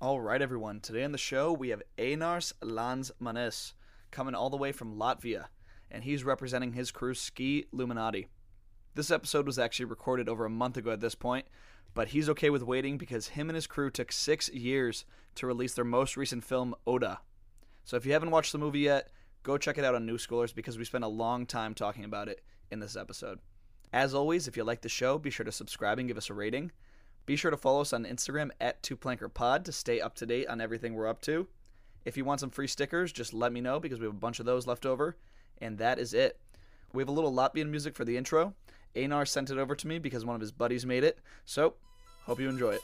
All right, everyone. Today on the show, we have Einars Landsmanis coming all the way from Latvia, and he's representing his crew Skilluminati. This episode was actually recorded over a month ago at this point, but he's okay with waiting because him and his crew took six years to release their most recent film, Oda. So if you haven't watched the movie yet, go check it out on Newschoolers because we spent a long time talking about it in this episode. As always, if you like the show, be sure to subscribe and give us a rating. Be sure to follow us on Instagram at TwoPlankerPod to stay up to date on everything we're up to. If you want some free stickers, just let me know because we have a bunch of those left over. And that is it. We have a little Latvian music for the intro. Einar sent it over to me because one of his buddies made it. So, hope you enjoy it.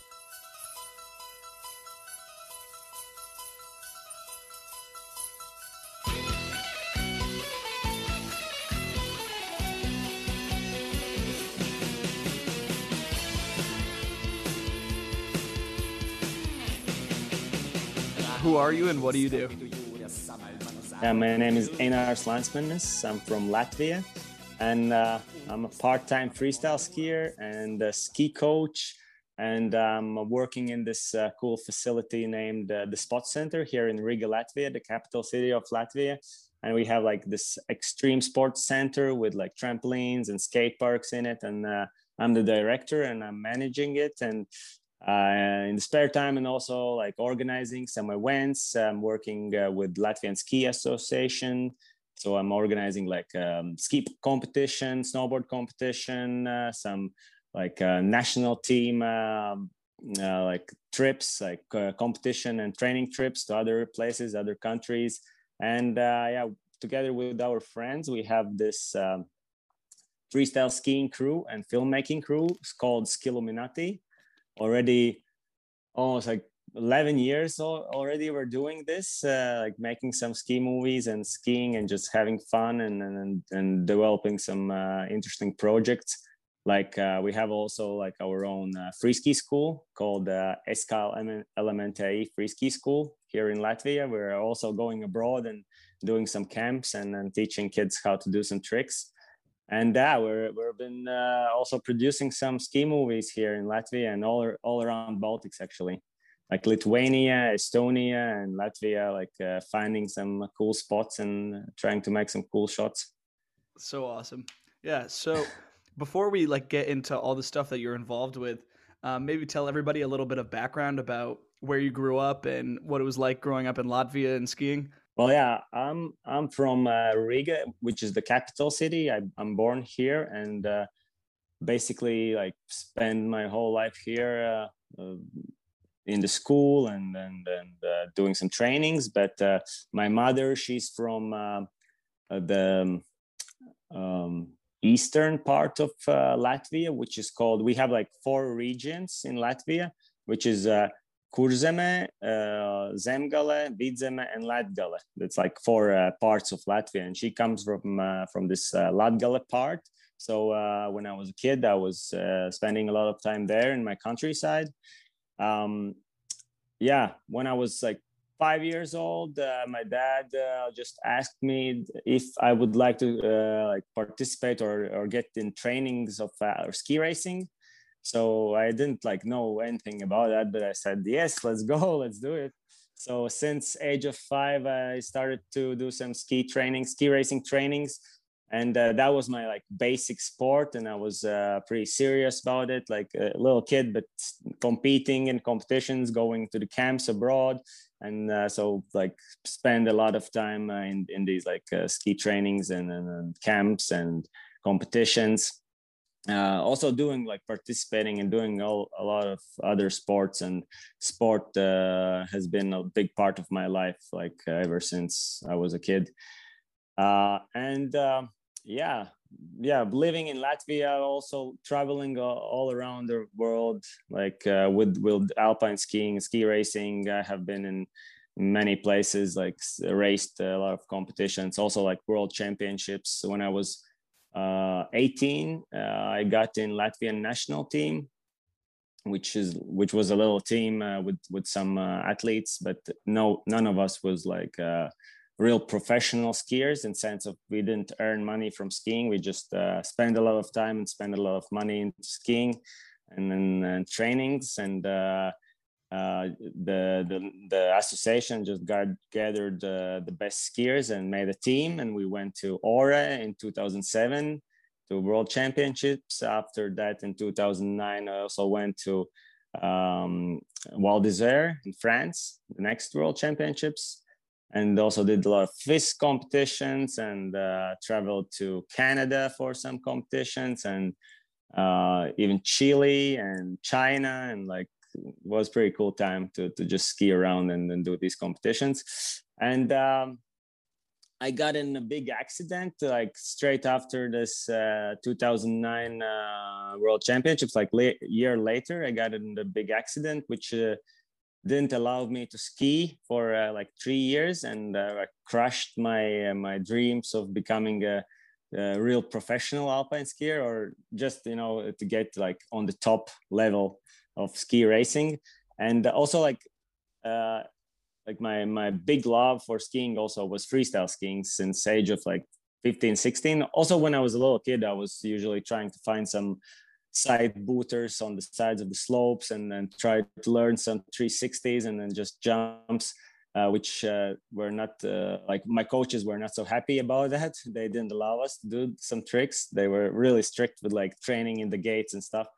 Who are you and what do you do? Uh, my name is Einars Landsmanis. I'm from Latvia, and uh, I'm a part-time freestyle skier and a ski coach. And I'm working in this uh, cool facility named uh, the Spot Center here in Riga, Latvia, the capital city of Latvia. And we have like this extreme sports center with like trampolines and skate parks in it. And uh, I'm the director and I'm managing it. And uh, in the spare time and also like organizing some events. I'm working uh, with Latvian Ski Association. So I'm organizing like um, ski competition, snowboard competition, uh, some like uh, national team um, uh, like trips, like uh, competition and training trips to other places, other countries. And yeah, together with our friends, we have this um, freestyle skiing crew and filmmaking crew. It's called Skilluminati already almost like 11 years already we're doing this uh, like making some ski movies and skiing and just having fun and and, and developing some uh, interesting projects like uh, we have also like our own uh, free ski school called uh, Eskal Elementary Free Ski School here in Latvia. We're also going abroad and doing some camps and, and teaching kids how to do some tricks and yeah, we're we've been uh, also producing some ski movies here in Latvia and all all around Baltics actually, like Lithuania, Estonia, and Latvia. Like uh, finding some cool spots and trying to make some cool shots. So awesome! Yeah. So before we like get into all the stuff that you're involved with, um, maybe tell everybody a little bit of background about where you grew up and what it was like growing up in Latvia and skiing. Well, yeah, I'm I'm from uh, Riga, which is the capital city. I, am born here and uh, basically like spend my whole life here uh, uh in the school and and, and uh, doing some trainings. But uh, my mother, she's from the um, eastern part of Latvia, which is called. We have like four regions in Latvia, which is Kurzeme, uh, Zemgale, Vidzeme, and Latgale. That's like four uh, parts of Latvia, and she comes from uh, from this uh, Latgale part. So uh, when I was a kid, I was uh, spending a lot of time there in my countryside. Um, yeah, when I was like five years old, uh, my dad just asked me if I would like to like participate or or get in trainings of ski racing so i didn't like know anything about that but i said yes let's go let's do it. So since age of five i started to do some ski training ski racing trainings and uh, that was my like basic sport and i was uh, pretty serious about it like a little kid but competing in competitions going to the camps abroad and uh, so like spend a lot of time uh, in, in these like uh, ski trainings and, and, and camps and competitions uh, also doing like participating and doing all, a lot of other sports and sport uh, has been a big part of my life like uh, ever since i was a kid. Uh, and um, yeah yeah living in latvia also traveling all around the world like uh, with with alpine skiing ski racing. I have been in many places like raced a lot of competitions also like world championships. When i was uh, 18, uh, I got in Latvian national team, which is which was a little team uh, with with some athletes, but no, none of us was like real professional skiers in sense of we didn't earn money from skiing. We just uh, spend a lot of time and spend a lot of money in skiing and then uh, trainings. And uh, the, the the association just got gathered uh, the best skiers and made a team, and we went to Åre in 2007 to World Championships. After that, in 2009, I also went to um, Val d'Isère in France, the next World Championships, and also did a lot of FIS competitions and uh, traveled to Canada for some competitions and uh, even Chile and China and like was pretty cool time to, to just ski around and, and do these competitions. And um, I got in a big accident like straight after this uh, 2009 uh, World Championships. Like a year later, I got in a big accident, which uh, didn't allow me to ski for uh, like three years, and uh, I crushed my uh, my dreams of becoming a, a, real professional alpine skier, or just you know to get like on the top level of ski racing, and also like uh, like my my big love for skiing also was freestyle skiing since age of like 15 16 also when i was a little kid i was usually trying to find some side booters on the sides of the slopes and then try to learn some 360s and then just jumps uh, which uh, were not uh, like my coaches were not so happy about that. They didn't allow us to do some tricks. They were really strict with like training in the gates and stuff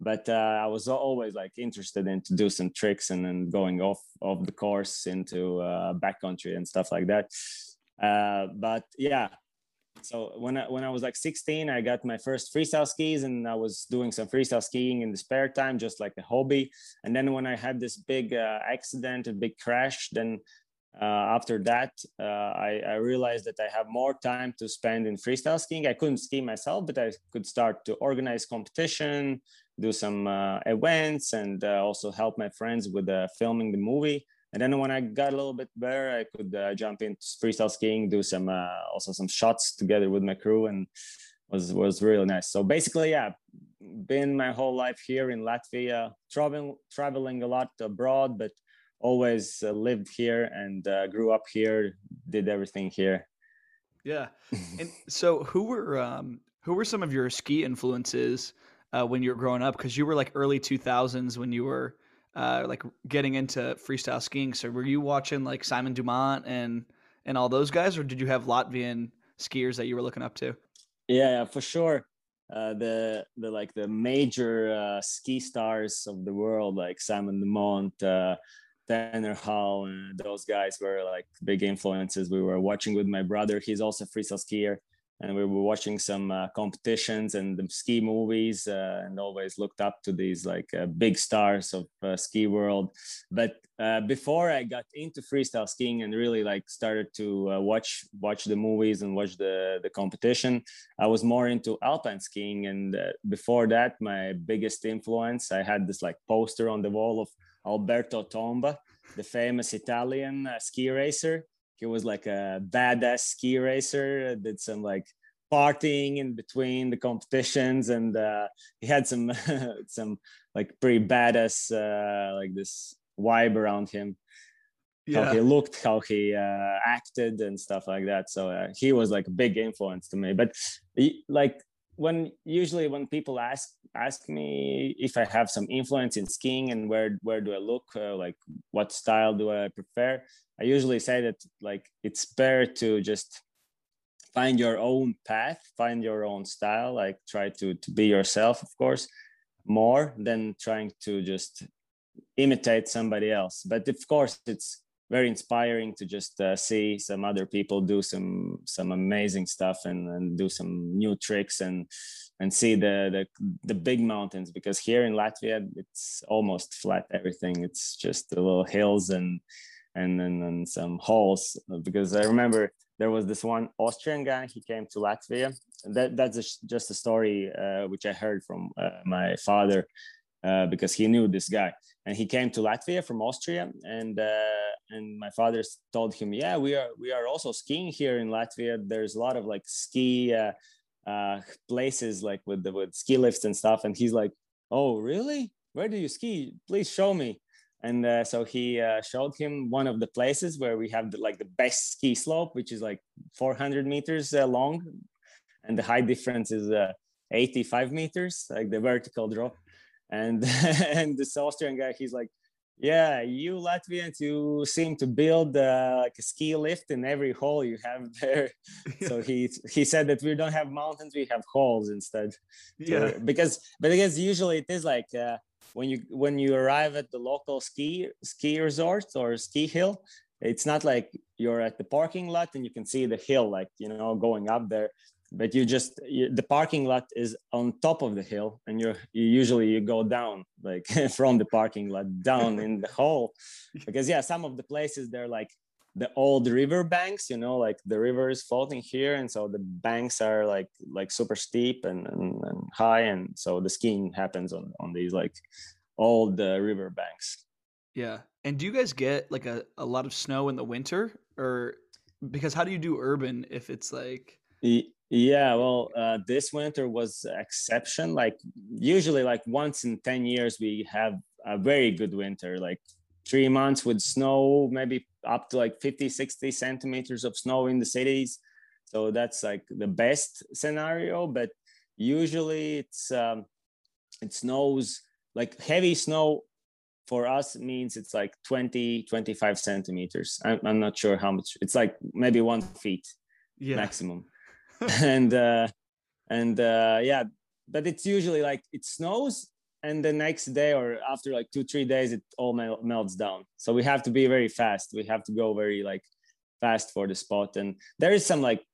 but uh, I was always like interested in to do some tricks and then going off of the course into uh, backcountry and stuff like that. Uh, but yeah, so when I when I was like 16, I got my first freestyle skis and I was doing some freestyle skiing in the spare time, just like a hobby. And then when I had this big uh, accident, a big crash, then uh, after that, uh, I, I, realized that I have more time to spend in freestyle skiing. I couldn't ski myself, but I could start to organize competition, do some uh, events and uh, also help my friends with uh, filming the movie. And then when I got a little bit better, I could uh, jump into freestyle skiing, do some uh, also some shots together with my crew, and was was really nice. So basically, yeah, been my whole life here in Latvia, traveling traveling a lot abroad, but always uh, lived here and grew up here, did everything here. Yeah, and so who were um, who were some of your ski influences? Uh, when you were growing up? Because you were like early 2000s when you were uh, like getting into freestyle skiing. So were you watching like Simon Dumont and and all those guys, or did you have Latvian skiers that you were looking up to? Yeah, for sure. Uh, the the like the major uh, ski stars of the world, like Simon Dumont, uh, Tanner Hall, and those guys were like big influences. We were watching with my brother. He's also a freestyle skier and we were watching some uh, competitions and the ski movies uh, and always looked up to these like uh, big stars of uh, ski world. But uh, before i got into freestyle skiing and really like started to uh, watch watch the movies and watch the the competition i was more into alpine skiing. And before that my biggest influence i had this like poster on the wall of alberto tomba the famous italian ski racer he was like a badass ski racer did some like partying in between the competitions and uh, he had some some like pretty badass uh, like this vibe around him. Yeah. how he looked how he uh, acted and stuff like that. So uh, he was like a big influence to me. But like when usually when people ask ask me if i have some influence in skiing and where where do i look uh, like what style do i prefer I usually say that like it's better to just find your own path, find your own style, like try to to be yourself, of course, more than trying to just imitate somebody else. But of course, it's very inspiring to just uh, see some other people do some some amazing stuff and, and do some new tricks and and see the, the the big mountains because here in Latvia it's almost flat everything it's just the little hills and and then and some halls because I remember there was this one Austrian guy. He came to Latvia. That that's just a story uh, which I heard from uh, my father uh, because he knew this guy, and he came to Latvia from Austria, and uh, and my father told him, yeah, we are we are also skiing here in Latvia. There's a lot of like ski uh, places like with the with ski lifts and stuff, and he's like, oh really? Where do you ski? Please show me and uh, so he uh, showed him one of the places where we have the, like the best ski slope which is like 400 meters uh, long and the height difference is uh, 85 meters like the vertical drop and and this austrian guy he's like yeah, you Latvians, you seem to build uh, like a ski lift in every hole you have there. so he he said that we don't have mountains, we have holes instead. Yeah, So- because but because usually it is like uh, when you when you arrive at the local ski ski resort or ski hill, it's not like you're at the parking lot and you can see the hill like you know going up there but you just you, the parking lot is on top of the hill and you're you usually you go down like from the parking lot down in the hole because yeah some of the places they're like the old river banks you know like the river is floating here and so the banks are like like super steep and and, and high and so the skiing happens on on these like old uh, river banks yeah. And do you guys get like a, a lot of snow in the winter, or because how do you do urban if it's like Yeah, well, uh, this winter was exception. Like usually, like once in ten years, we have a very good winter. Like three months with snow, maybe up to like 50, 60 centimeters of snow in the cities. So that's like the best scenario. But usually, it's um, it snows like heavy snow for us means it's like 20 25 centimeters I'm, I'm not sure how much it's like maybe one feet yeah maximum and uh and uh yeah but it's usually like it snows and the next day or after like two three days it all mel- melts down. So we have to be very fast. We have to go very like fast for the spot. And there is some like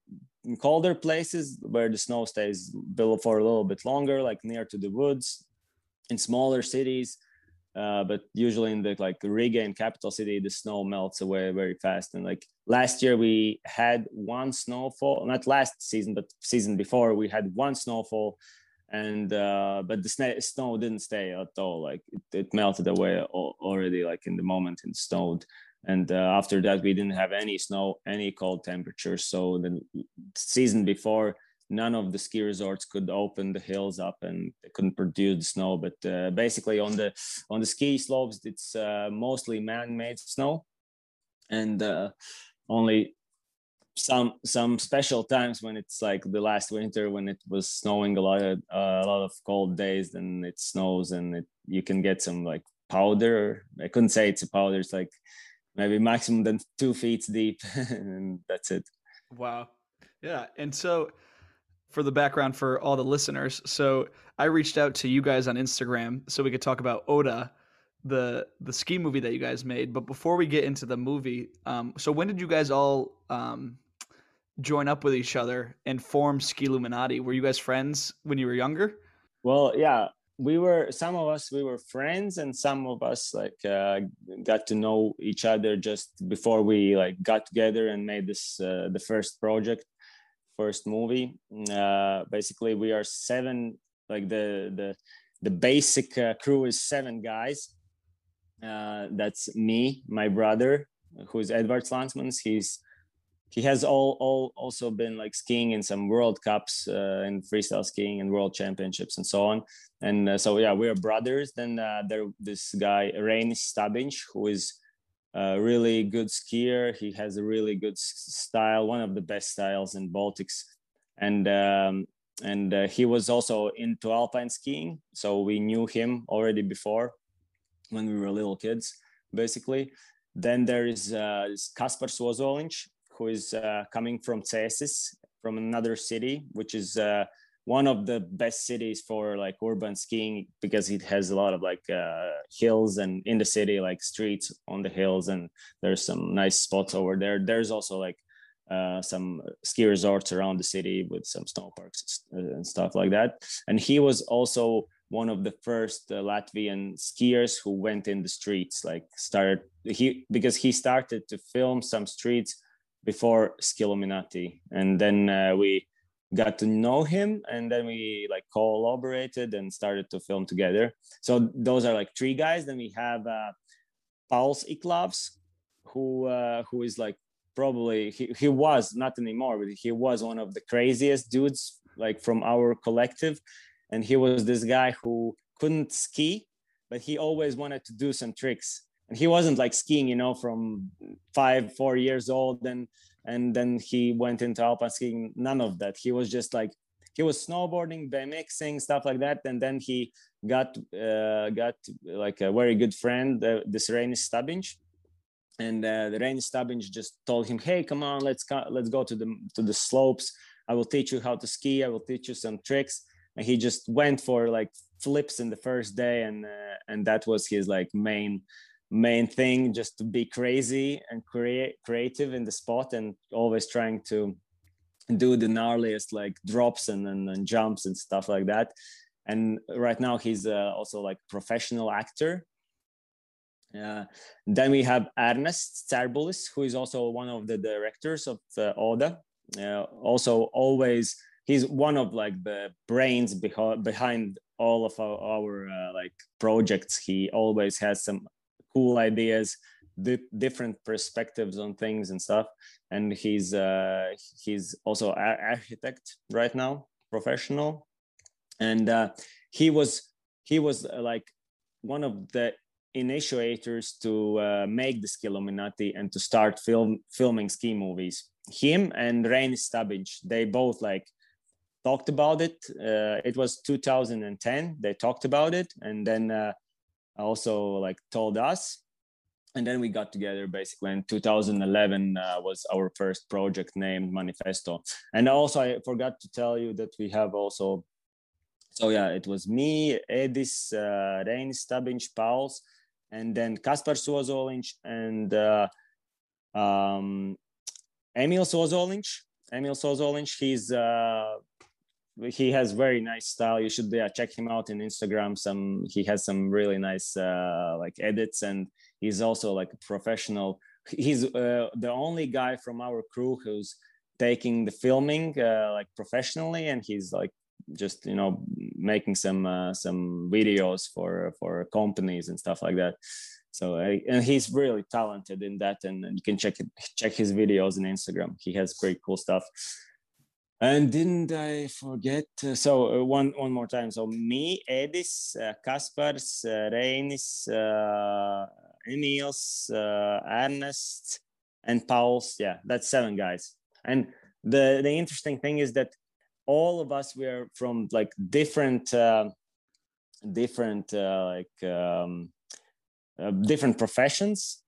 colder places where the snow stays below for a little bit longer like near to the woods in smaller cities uh, but usually in the like Riga and capital city, the snow melts away very fast. And like last year, we had one snowfall. Not last season, but season before, we had one snowfall, and uh, but the snow didn't stay at all. Like it, it melted away al- already, like in the moment it snowed. And uh, after that, we didn't have any snow, any cold temperatures. So the season before, none of the ski resorts could open the hills up and they couldn't produce the snow but uh, basically on the on the ski slopes it's uh, mostly man-made snow and uh, only some some special times when it's like the last winter when it was snowing a lot of uh, a lot of cold days then it snows and it, you can get some like powder i couldn't say it's a powder it's like maybe maximum than two feet deep and that's it Wow. Yeah. And so, for the background for all the listeners, so I reached out to you guys on Instagram so we could talk about Oda, the the ski movie that you guys made. But before we get into the movie, um, so when did you guys all um, join up with each other and form Ski Illuminati? Were you guys friends when you were younger? Well, yeah, we were some of us we were friends, and some of us like uh, got to know each other just before we like got together and made this uh, the first project, first movie. Uh, basically, we are seven. Like the the the basic uh, crew is seven guys. Uh, that's me, my brother, who is Eduards Landsmanis. He's he has all, all also been like skiing in some world cups uh, in freestyle skiing and world championships and so on and uh, so yeah we're brothers then uh, there this guy Rain Stabinch who is a really good skier. He has a really good style one of the best styles in Baltics. And um, and uh, he was also into alpine skiing so we knew him already before when we were little kids basically. Then there is uh, Kaspar Svozolinch who is uh, coming from Cesis, from another city, which is uh, one of the best cities for like urban skiing because it has a lot of like uh, hills and in the city, like streets on the hills, and there's some nice spots over there. There's also like uh, some ski resorts around the city with some snow parks and stuff like that. And he was also one of the first uh, Latvian skiers who went in the streets, like started he because he started to film some streets before Skilluminati, and then uh, we got to know him, and then we like collaborated and started to film together. So those are like three guys. Then we have uh, Pauls Iklavs, who uh, who is like probably he, he was not anymore, but he was one of the craziest dudes like from our collective, and he was this guy who couldn't ski, but he always wanted to do some tricks and he wasn't like skiing you know from five four years old and and then he went into alpine skiing none of that he was just like he was snowboarding bmxing stuff like that and then he got uh, got like a very good friend, uh, this Rainy Stubbinch, and uh, the Rainy Stubbinch just told him, "Hey, come on, let's go, let's go to the to the slopes. I will teach you how to ski. I will teach you some tricks." And he just went for like flips in the first day, and uh, and that was his like main main thing, just to be crazy and create creative in the spot, and always trying to do the gnarliest like drops and, and, and jumps and stuff like that and right now he's uh, also like professional actor uh, then we have Ernest Tsarbulis, who is also one of the directors of uh, Oda. Uh, also, always he's one of like the brains behind behind all of our, our uh, like projects. He always has some cool ideas, di- different perspectives on things and stuff. And he's uh, he's also architect right now, professional and uh, he was he was uh, like one of the initiators to uh, make the Skilluminati and to start film filming ski movies. Him and Rain Stubbage, they both like talked about it. Uh, it was 2010. They talked about it, and then uh, also like told us. And then we got together basically in 2011 uh, was our first project named Manifesto. And also I forgot to tell you that we have also so yeah, it was me, Edis, uh, Rein Stabinch, Pauls, and then Kaspar Sozolinch and uh, um, Emil Sozolinch. Emil Sozolinch, he's uh, he has very nice style. You should yeah, check him out in Instagram. Some he has some really nice uh, like edits, and he's also like a professional. He's uh, the only guy from our crew who's taking the filming uh, like professionally, and he's like just you know making some uh, some videos for for companies and stuff like that so and he's really talented in that and, and you can check it check his videos on instagram he has pretty cool stuff and didn't i forget uh, so uh, one one more time. So me edis uh, kaspars uh, reinis uh, emils uh, ernest and pauls. Yeah that's seven guys. And the the interesting thing is that all of us we are from like different uh, different uh, like um, different professions.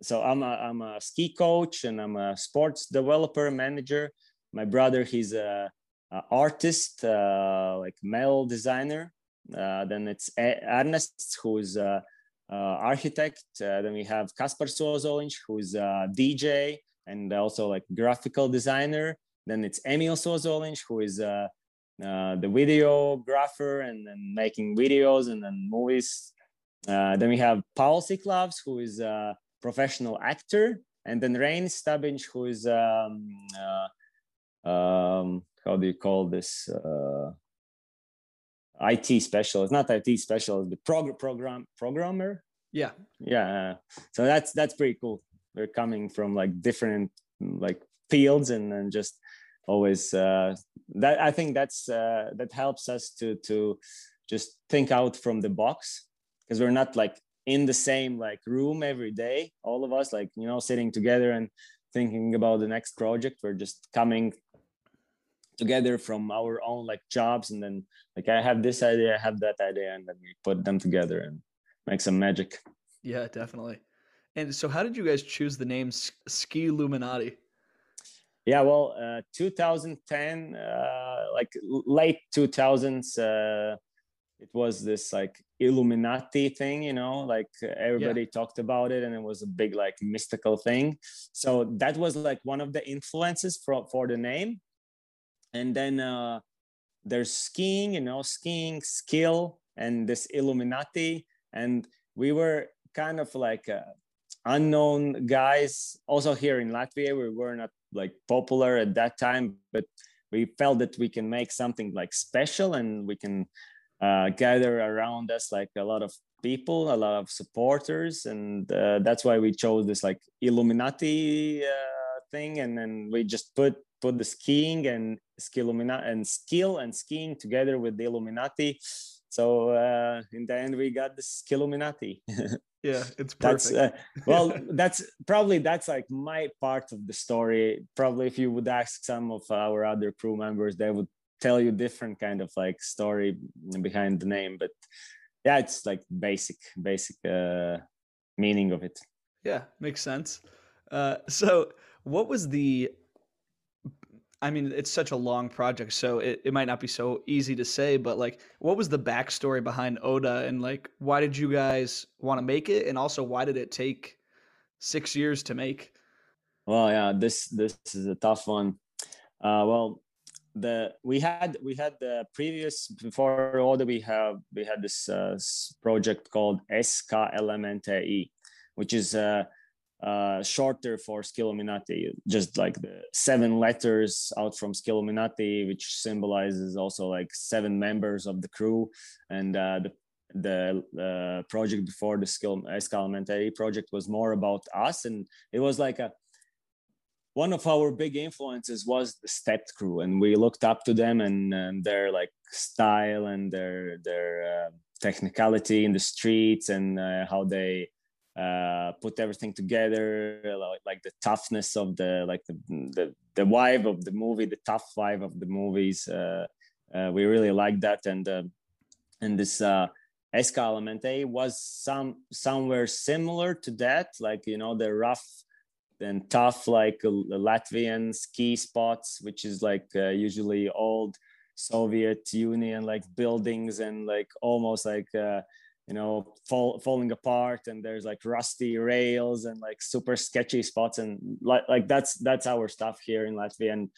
So i'm a, i'm a ski coach and i'm a sports developer manager my brother he's a, a artist uh, like male designer uh, then it's ernest who's a, architect uh, then we have kaspar Sozolinch, who's a dj and also like graphical designer then it's Emil Sozolinch, who is uh, uh, the videographer and, and making videos and then movies. Uh, then we have Pauls Iklavs, who is a professional actor. And then Rain Stubbinch, who is, um, um, how do you call this? Uh, IT specialist, not IT specialist, but prog- program programmer. Yeah. Yeah. So that's that's pretty cool. We're coming from like different like fields and then just always uh, that I think that's uh, that helps us to to just think out from the box because we're not like in the same like room every day all of us like you know sitting together and thinking about the next project we're just coming together from our own like jobs and then like i have this idea i have that idea and then we put them together and make some magic. Yeah definitely. And so how did you guys choose the name ski illuminati? Yeah well uh, 2010 uh, like late 2000s uh, it was this like illuminati thing you know like everybody yeah. talked about it and it was a big like mystical thing. So that was like one of the influences for for the name and then uh there's skiing you know skiing skill and this illuminati. And we were kind of like uh, unknown guys. Also here in latvia we were not like popular at that time but we felt that we can make something like special and we can uh, gather around us like a lot of people a lot of supporters. And uh, that's why we chose this like illuminati uh, thing. And then we just put put the skiing and skillumina and skill and skiing together with the illuminati. So uh, in the end we got the skilluminati yeah it's perfect. that's uh, well that's probably that's like my part of the story. Probably if you would ask some of our other crew members they would tell you different kind of like story behind the name but yeah it's like basic basic uh meaning of it. Yeah makes sense. Uh so what was the I mean, it's such a long project, so it, it might not be so easy to say, but like, what was the backstory behind Oda and like, why did you guys want to make it? And also, why did it take six years to make? Well, yeah, this this is a tough one. Uh, well, the we had we had the previous before Oda we have we had this uh, project called SK Elemente, which is uh, uh, shorter for Skilluminati, just like the seven letters out from Skilluminati, which symbolizes also like seven members of the crew. And uh, the the uh, project before the Escalamentary project was more about us, and it was like a one of our big influences was the Stept crew, and we looked up to them and, and their like style and their their uh, technicality in the streets and uh, how they uh, put everything together, like, like, the toughness of the like the, the the vibe of the movie, the tough vibe of the movies. Uh, uh, we really like that, and uh, and this uh, Escalamente was some somewhere similar to that, like you know the rough and tough like Latvian ski spots, which is like uh, usually old Soviet Union like buildings and like almost like uh, you know fall, falling apart and there's like rusty rails and like super sketchy spots and like like that's that's our stuff here in Latvia and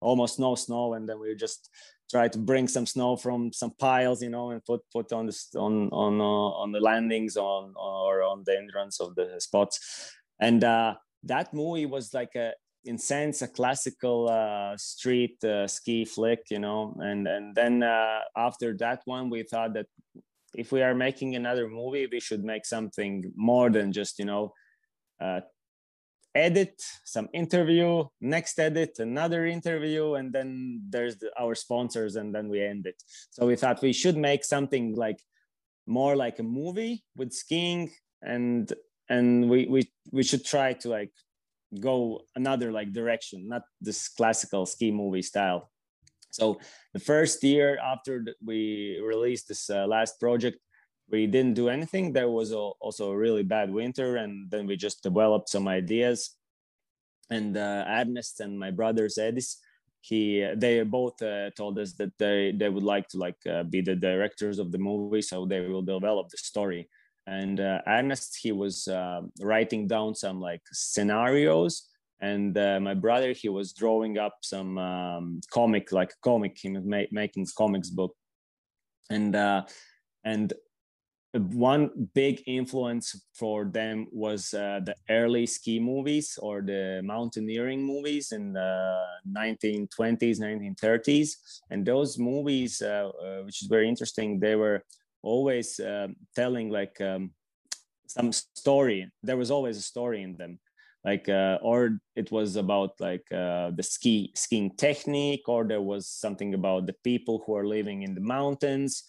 almost no snow. And then we just try to bring some snow from some piles you know and put put on the on on uh, on the landings on or on the entrance of the spots. And uh that movie was like a in sense a classical uh, street uh, ski flick you know. And and then uh, after that one we thought that if we are making another movie we should make something more than just you know uh, edit some interview next edit another interview and then there's the, our sponsors and then we end it. So we thought we should make something like more like a movie with skiing and and we we we should try to like go another like direction not this classical ski movie style so the first year after we released this uh, last project, we didn't do anything. There was a, also a really bad winter, and then we just developed some ideas. And uh, Ernest and my brothers Edis, he they both uh, told us that they they would like to like uh, be the directors of the movie, so they will develop the story. And uh, Ernest, he was uh, writing down some like scenarios and uh, my brother he was drawing up some um, comic like comic he was ma- making comics book. And uh, and one big influence for them was uh, the early ski movies or the mountaineering movies in the 1920s 1930s and those movies uh, uh, which is very interesting they were always um, telling like um, some story. There was always a story in them like uh, or it was about like uh, the ski skiing technique or there was something about the people who are living in the mountains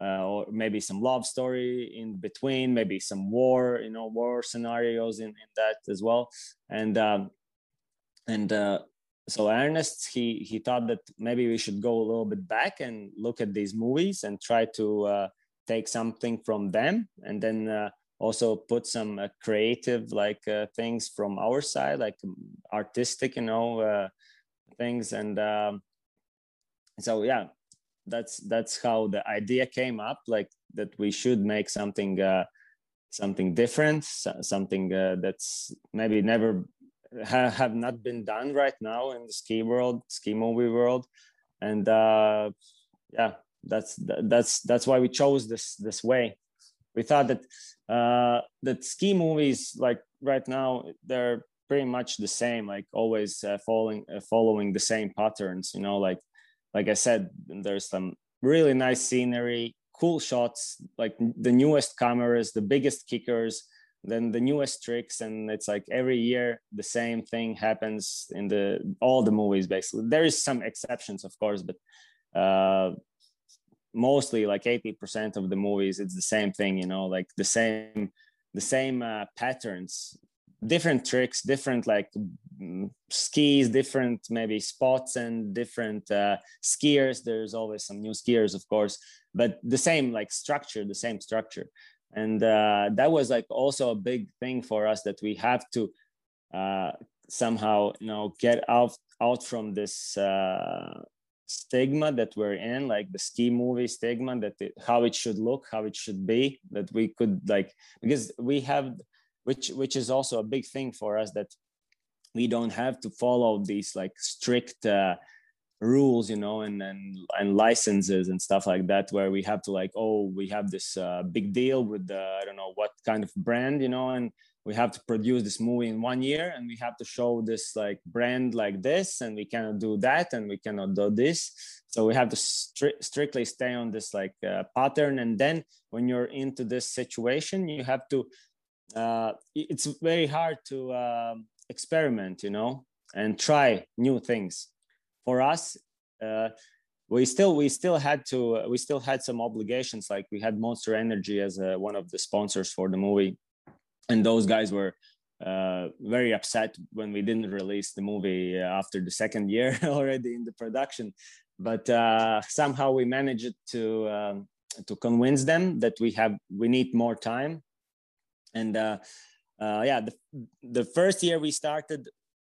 uh, or maybe some love story in between maybe some war you know war scenarios in, in that as well. And um, and uh, so ernest he he thought that maybe we should go a little bit back and look at these movies and try to uh, take something from them. And then uh, also put some uh, creative like uh, things from our side like um, artistic you know uh, things. And um, so yeah that's that's how the idea came up like that we should make something uh, something different something uh, that's maybe never ha- have not been done right now in the ski world ski movie world. And uh, yeah that's that's that's why we chose this this way. We thought that uh, that ski movies like right now they're pretty much the same like always uh, following uh, following the same patterns you know like like i said there's some really nice scenery cool shots like the newest cameras the biggest kickers then the newest tricks and it's like every year the same thing happens in the all the movies basically. There is some exceptions of course but uh mostly like 80% of the movies it's the same thing you know like the same the same uh, patterns different tricks different like mm, skis different maybe spots and different uh, skiers. There's always some new skiers of course but the same like structure the same structure. And uh, that was like also a big thing for us that we have to uh, somehow you know get out out from this uh, stigma that we're in like the ski movie stigma that it, how it should look how it should be that we could like because we have which which is also a big thing for us that we don't have to follow these like strict uh, rules you know and, and and licenses and stuff like that where we have to like oh we have this uh, big deal with the i don't know what kind of brand you know and we have to produce this movie in one year and we have to show this like brand like this and we cannot do that and we cannot do this. So we have to stri- strictly stay on this like uh, pattern. And then when you're into this situation you have to uh, it's very hard to uh, experiment you know and try new things. For us uh, we still we still had to we still had some obligations like we had monster energy as uh, one of the sponsors for the movie and those guys were uh, very upset when we didn't release the movie after the second year already in the production but uh, somehow we managed to um, to convince them that we have we need more time and uh, uh, yeah the, the first year we started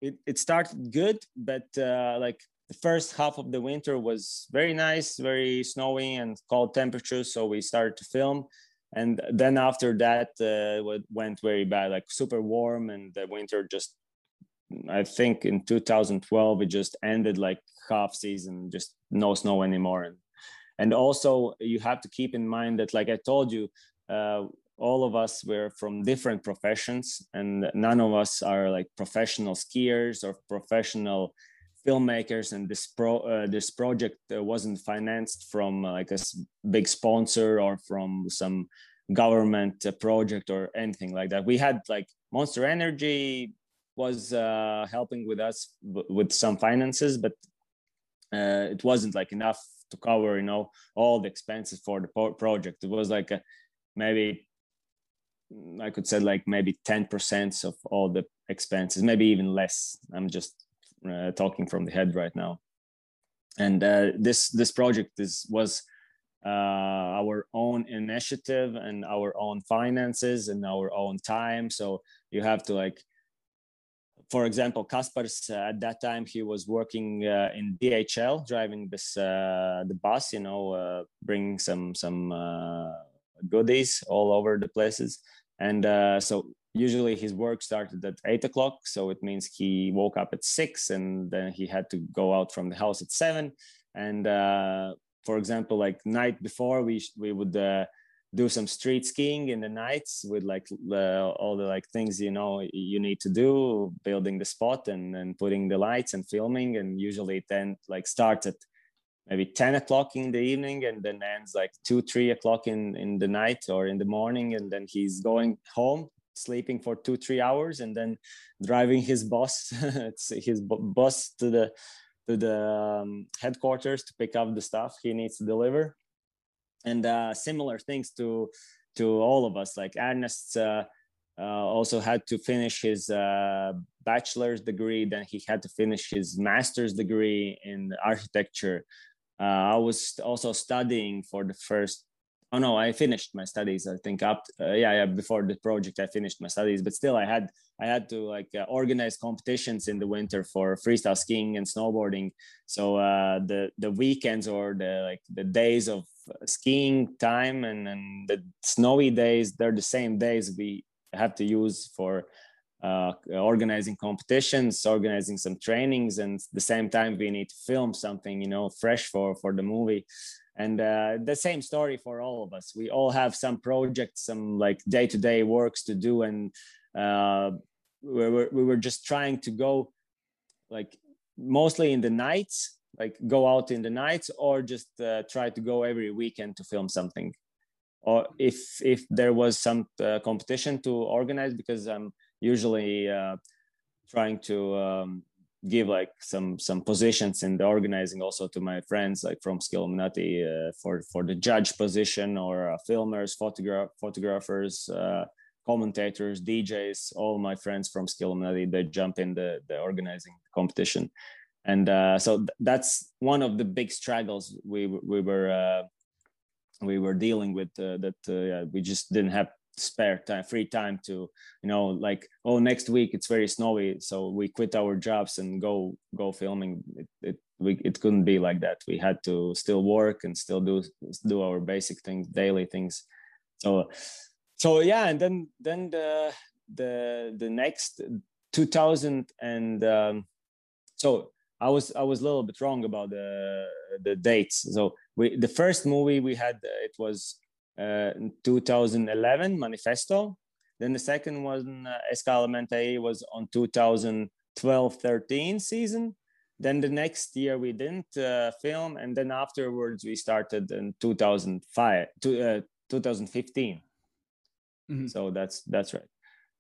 it, it started good but uh, like the first half of the winter was very nice, very snowy and cold temperatures. So we started to film. And then after that, uh, went very bad, like super warm, and the winter just, I think in 2012, it just ended like half season, just no snow anymore. And, and also, you have to keep in mind that, like I told you, uh, all of us were from different professions and none of us are like professional skiers or professional filmmakers and this pro uh, this project wasn't financed from uh, like a big sponsor or from some government uh, project or anything like that. We had like monster energy was uh, helping with us with some finances but uh, it wasn't like enough to cover you know all the expenses for the project. It was like a, maybe i could say like maybe 10% of all the expenses maybe even less. I'm just uh, talking from the head right now. And uh, this this project is was uh, our own initiative and our own finances and our own time. So you have to like, for example, Kaspars uh, at that time he was working uh, in DHL, driving this uh, the bus, you know, bringing some some goodies all over the places. And so usually his work started at eight o'clock so it means he woke up at six and then he had to go out from the house at seven. And uh, for example like night before we we would uh, do some street skiing in the nights with like uh, all the like things you know you need to do building the spot and and putting the lights and filming. And usually then like starts at maybe 10 o'clock in the evening and then ends like 2 3 o'clock in in the night or in the morning. And then he's going home sleeping for two three hours and then driving his bus his bus to the to the um, headquarters to pick up the stuff he needs to deliver. And uh, similar things to to all of us like ernest uh, uh, also had to finish his uh, bachelor's degree then he had to finish his master's degree in architecture. Uh, i was also studying for the first oh no i finished my studies i think up uh, yeah yeah before the project i finished my studies but still i had i had to like uh, organize competitions in the winter for freestyle skiing and snowboarding. So uh, the the weekends or the like the days of skiing time and, and the snowy days they're the same days we have to use for uh, organizing competitions, organizing some trainings, and the same time we need to film something, you know, fresh for for the movie. And uh, the same story for all of us. We all have some projects some like day-to-day works to do and uh, we, were, we were just trying to go like mostly in the nights like go out in the nights or just uh, try to go every weekend to film something. Or if if there was some uh, competition to organize because i'm usually uh, trying to um, give like some some positions in the organizing also to my friends like from Ski uh, for for the judge position or uh, filmers, photograph photographers, uh, commentators djs all my friends from ski they jump in the, the organizing competition. And uh, so th- that's one of the big struggles we we were uh, we were dealing with uh, that yeah, we just didn't have spare time free time to you know like oh next week it's very snowy so we quit our jobs and go go filming. It, it we it couldn't be like that. We had to still work and still do do our basic things daily things. So so yeah and then then the the the next 2000 and um, so I was I was a little bit wrong about the the dates. So we the first movie we had it was uh, 2011 Manifesto. Then the second one uh, Escalamente was on 2012-13 season. Then the next year we didn't uh, film, and then afterwards we started in 2005 to, uh, 2015. Mm-hmm. So that's that's right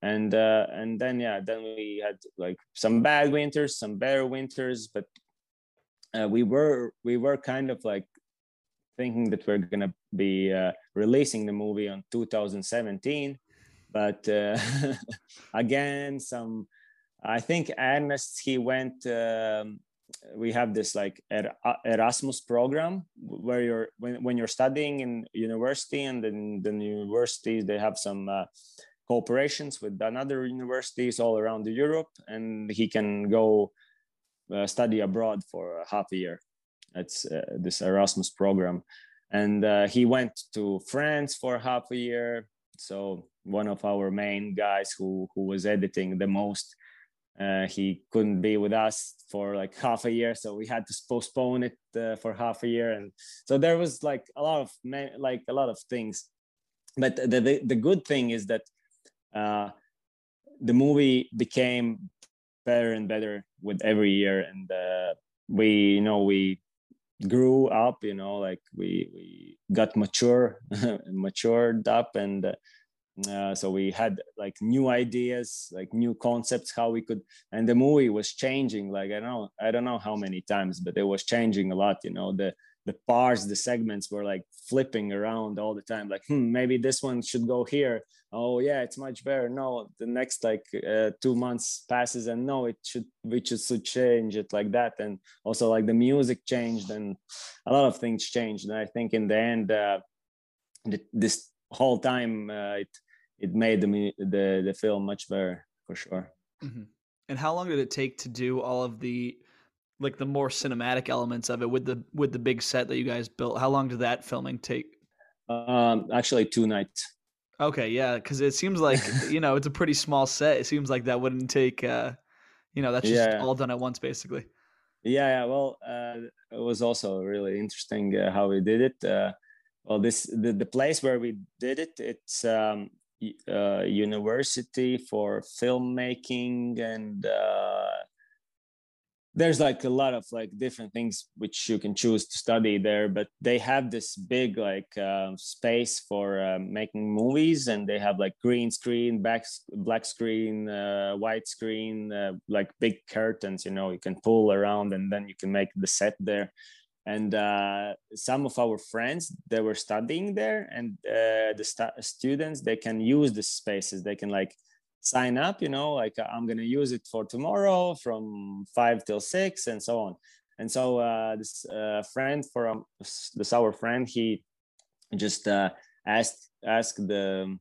and uh, and then yeah then we had like some bad winters some better winters but uh, we were we were kind of like thinking that we're gonna be uh, releasing the movie on 2017 but uh, again some i think ernest he went um, we have this like erasmus program where you're when, when you're studying in university and then the universities they have some uh, cooperations with another universities all around Europe, and he can go uh, study abroad for half a year. It's uh, this Erasmus program, and uh, he went to France for half a year. So one of our main guys who who was editing the most, uh, he couldn't be with us for like half a year, so we had to postpone it uh, for half a year, and so there was like a lot of like a lot of things. But the, the, the good thing is that uh, the movie became better and better with every year and uh, we you know we grew up you know like we we got mature matured up and uh, so we had like new ideas like new concepts how we could and the movie was changing like i don't know i don't know how many times but it was changing a lot you know the the parts the segments were like flipping around all the time like hmm, maybe this one should go here. Oh yeah it's much better. No the next like uh, two months passes and no it should we should change it like that. And also like the music changed and a lot of things changed. And i think in the end uh, the, this whole time uh, it it made the the the film much better for sure. Mm-hmm. and how long did it take to do all of the like the more cinematic elements of it with the with the big set that you guys built. How long did that filming take? Um actually two nights. Okay yeah because it seems like you know it's a pretty small set. It seems like that wouldn't take uh you know that's just yeah. all done at once basically. Yeah yeah well uh it was also really interesting uh, how we did it. Uh well this the, the place where we did it it's um uh, university for filmmaking and uh, there's like a lot of like different things which you can choose to study there but they have this big like uh, space for uh, making movies and they have like green screen back black screen uh, white screen uh, like big curtains you know you can pull around and then you can make the set there. And uh, some of our friends they were studying there and uh, the st- students they can use the spaces. They can like sign up you know like i'm going to use it for tomorrow from 5 till 6 and so on. And so uh, this uh, friend from this our friend he just uh, asked asked the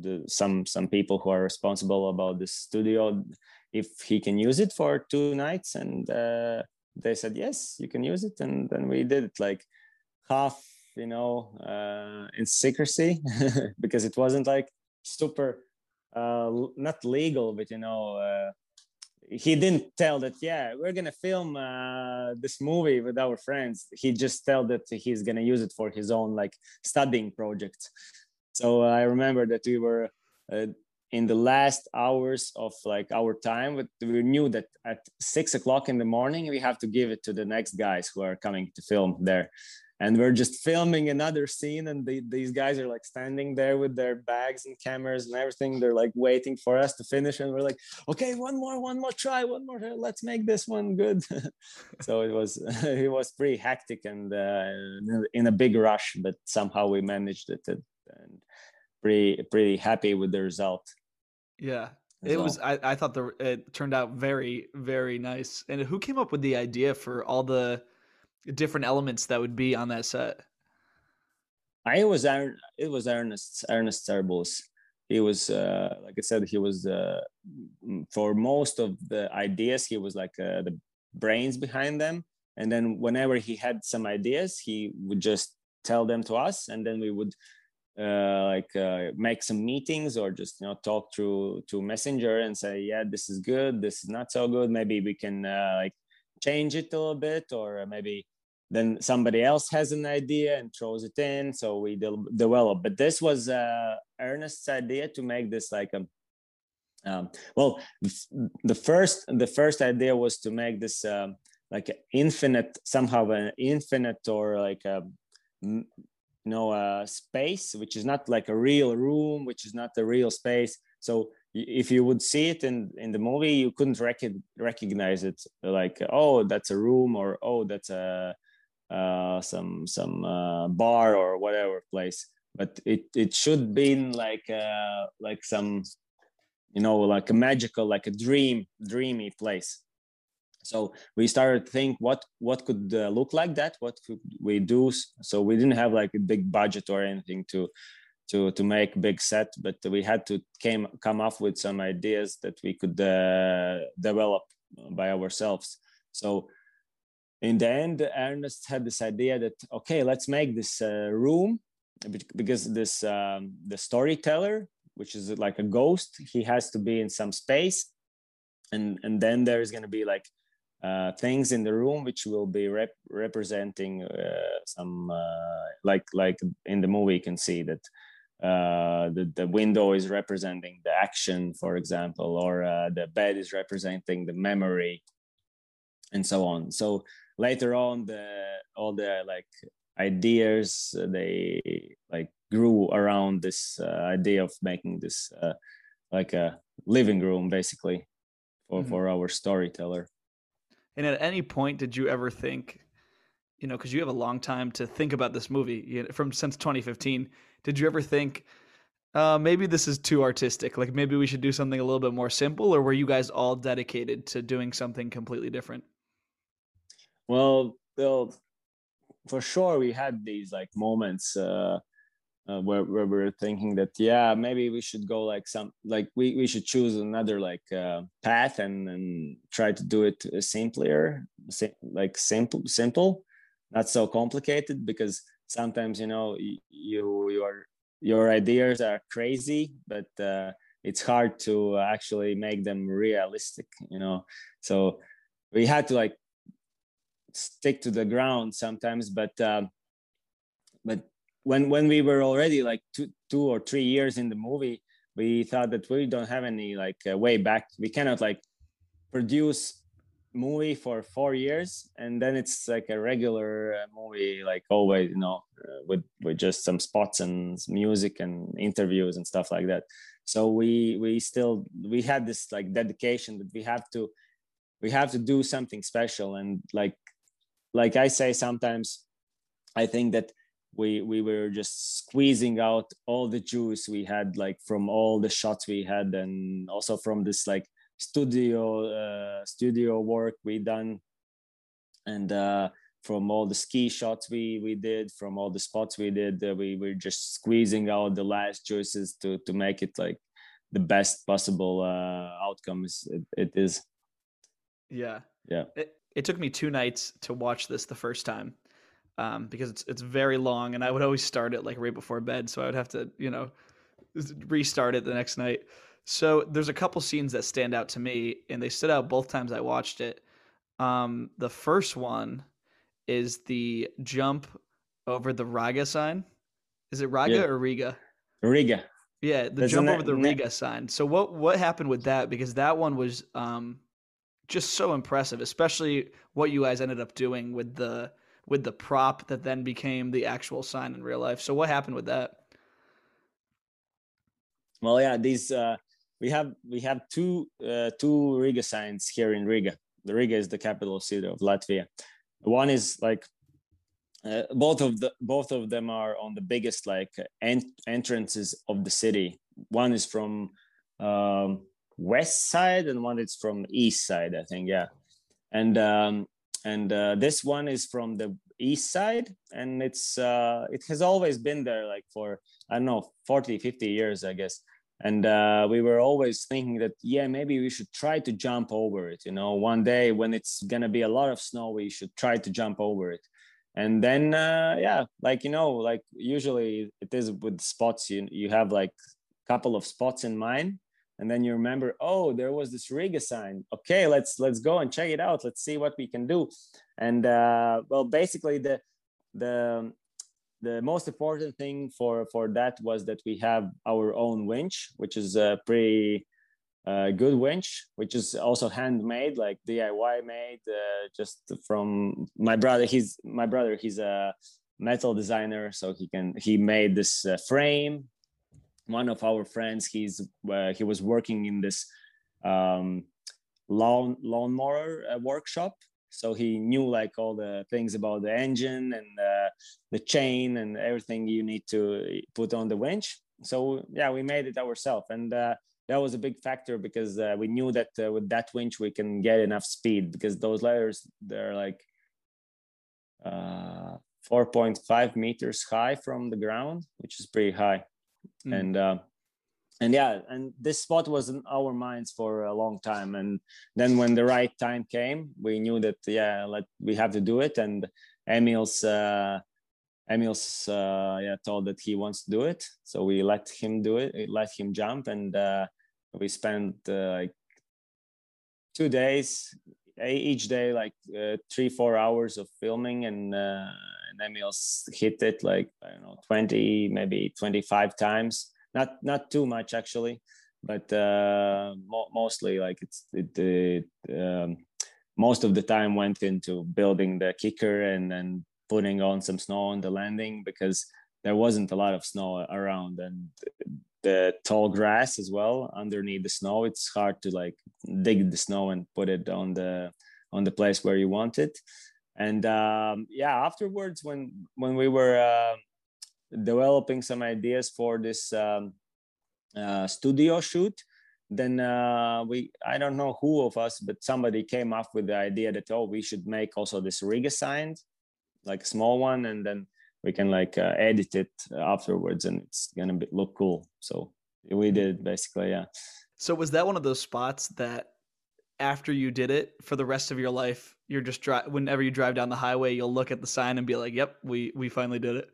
the some some people who are responsible about the studio if he can use it for two nights. And uh, they said yes you can use it. And then we did it like half you know uh, in secrecy because it wasn't like super uh, not legal, but you know, uh, he didn't tell that. Yeah, we're gonna film uh, this movie with our friends. He just tell that he's gonna use it for his own like studying project. So I remember that we were uh, in the last hours of like our time, but we knew that at six o'clock in the morning we have to give it to the next guys who are coming to film there and we're just filming another scene and the, these guys are like standing there with their bags and cameras and everything they're like waiting for us to finish and we're like okay one more one more try one more let's make this one good so it was it was pretty hectic and uh, in a big rush but somehow we managed it and pretty pretty happy with the result. Yeah, it well. was. I, I thought the it turned out very very nice. And who came up with the idea for all the different elements that would be on that set? I was it was Ernest Ernest Cerbulus. He was uh, like I said, he was uh, for most of the ideas. He was like uh, the brains behind them. And then whenever he had some ideas, he would just tell them to us, and then we would uh, like uh, make some meetings or just you know talk through to messenger and say yeah this is good this is not so good maybe we can uh, like change it a little bit or maybe then somebody else has an idea and throws it in so we de- develop. But this was uh, ernest's idea to make this like a um, well the first the first idea was to make this um, like infinite somehow an infinite or like a you know a space which is not like a real room which is not the real space. So if you would see it in in the movie you couldn't rec- recognize it. Like oh that's a room or oh that's a uh, some some uh, bar or whatever place. But it it should be like uh, like some you know like a magical like a dream dreamy place. So we started to think what what could uh, look like that? What could we do? So we didn't have like a big budget or anything to to to make big set but we had to came come up with some ideas that we could uh, develop by ourselves. So in the end ernest had this idea that okay let's make this uh, room because this um, the storyteller which is like a ghost he has to be in some space. And and then there's going to be like uh, things in the room which will be rep- representing uh, some uh, like like in the movie you can see that uh, the, the window is representing the action for example or uh, the bed is representing the memory and so on. So later on the all the like ideas they like grew around this idea of making this like a living room basically for, mm-hmm. for our storyteller and at any point, did you ever think, you know, because you have a long time to think about this movie you know, from since 2015, did you ever think, uh, maybe this is too artistic? Like maybe we should do something a little bit more simple, or were you guys all dedicated to doing something completely different? Well, well, for sure we had these like moments uh, uh, where, where we're thinking that yeah maybe we should go like some like we, we should choose another like uh, path and and try to do it simpler like simple simple not so complicated because sometimes you know you your your ideas are crazy but uh, it's hard to actually make them realistic you know? So we had to like stick to the ground sometimes but uh, but when when we were already like two two or three years in the movie we thought that we don't have any like uh, way back. We cannot like produce movie for four years and then it's like a regular uh, movie like always you know uh, with with just some spots and music and interviews and stuff like that. So we we still we had this like dedication that we have to we have to do something special and like like i say sometimes i think that we we were just squeezing out all the juice we had like from all the shots we had and also from this like studio uh, studio work we done. And uh, from all the ski shots we we did from all the spots we did uh, we were just squeezing out the last juices to to make it like the best possible uh, outcomes it, it is. Yeah. Yeah. It, it took me two nights to watch this the first time um, because it's it's very long, and I would always start it like right before bed, so I would have to you know restart it the next night. So there's a couple scenes that stand out to me, and they stood out both times I watched it. Um, the first one is the jump over the Raga sign. Is it Raga yeah. or Riga? Riga. Yeah, the jump over the Riga sign. So what what happened with that? Because that one was um, just so impressive, especially what you guys ended up doing with the with the prop that then became the actual sign in real life. So what happened with that? Well, yeah, these uh, we have we have two uh, two Riga signs here in Riga. The Riga is the capital city of Latvia. One is like uh, both of the both of them are on the biggest like ent- entrances of the city. One is from um, west side and one is from east side. I think yeah, and um, and uh, this one is from the east side and it's uh, it has always been there like for I don't know 40 50 years I guess. And uh, we were always thinking that yeah maybe we should try to jump over it you know. One day when it's gonna be a lot of snow we should try to jump over it. And then uh, yeah like you know like usually it is with spots. You you have like a couple of spots in mind and then you remember oh there was this riga sign okay let's let's go and check it out. Let's see what we can do. And uh, well basically the the the most important thing for for that was that we have our own winch which is a pretty uh, good winch which is also handmade like diy made uh, just from my brother. He's my brother he's a metal designer so he can he made this uh, frame one of our friends he's uh, he was working in this um, lawn lawnmower uh, workshop. So he knew like all the things about the engine and uh, the chain and everything you need to put on the winch. So yeah we made it ourselves. And uh, that was a big factor because uh, we knew that uh, with that winch we can get enough speed because those ladders they're like uh, 4.5 meters high from the ground which is pretty high mm. and uh, and yeah and this spot was in our minds for a long time. And then when the right time came we knew that yeah let we have to do it. And Emils uh Emils uh yeah told that he wants to do it. So we let him do it let him jump. And uh we spent uh, like two days each day like uh, three four hours of filming. And uh and Emils hit it like i don't know 20 maybe 25 times. Not not too much actually but uh, mo- mostly like it's it, it um, most of the time went into building the kicker and then putting on some snow on the landing because there wasn't a lot of snow around and the tall grass as well underneath the snow. It's hard to like dig the snow and put it on the on the place where you want it and um, yeah afterwards when when we were uh, developing some ideas for this um, uh, studio shoot then uh, we i don't know who of us but somebody came up with the idea that oh we should make also this Riga sign like a small one and then we can like uh, edit it afterwards and it's gonna be, look cool. So we did basically yeah. So was that one of those spots that after you did it for the rest of your life you're just dri- whenever you drive down the highway you'll look at the sign and be like yep we we finally did it.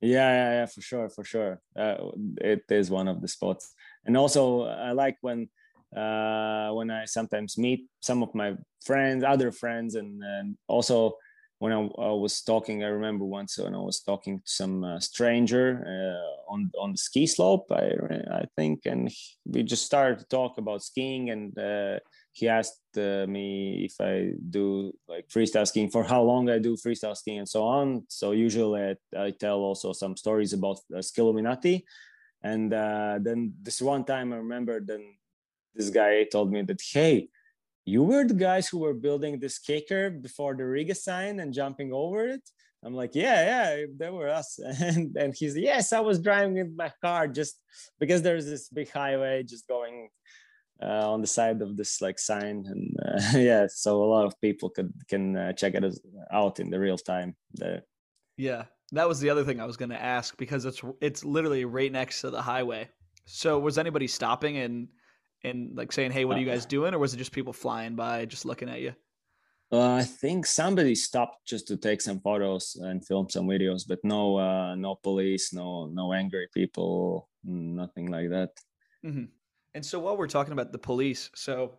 Yeah yeah yeah for sure for sure. Uh, it is one of the spots. And also i like when uh when i sometimes meet some of my friends other friends and, and also when I, I, was talking i remember once when i was talking to some uh, stranger uh, on on the ski slope i i think and we just started to talk about skiing and uh, he asked uh, me if I do like freestyle skiing for how long I do freestyle skiing and so on. So usually I, I tell also some stories about uh. And uh, then this one time I remember then this guy told me that, hey, you were the guys who were building this kicker before the Riga sign and jumping over it. I'm like, yeah, yeah, they were us. And and he's yes, I was driving in my car just because there's this big highway just going uh, on the side of this like sign and uh, yeah so a lot of people could can uh, check it out in the real time there yeah that was the other thing i was going to ask because it's it's literally right next to the highway so was anybody stopping and and like saying hey what are you guys uh, doing or was it just people flying by just looking at you uh, I think somebody stopped just to take some photos and film some videos, but no, uh, no police, no, no angry people, nothing like that. Mm-hmm. And so while we're talking about the police, so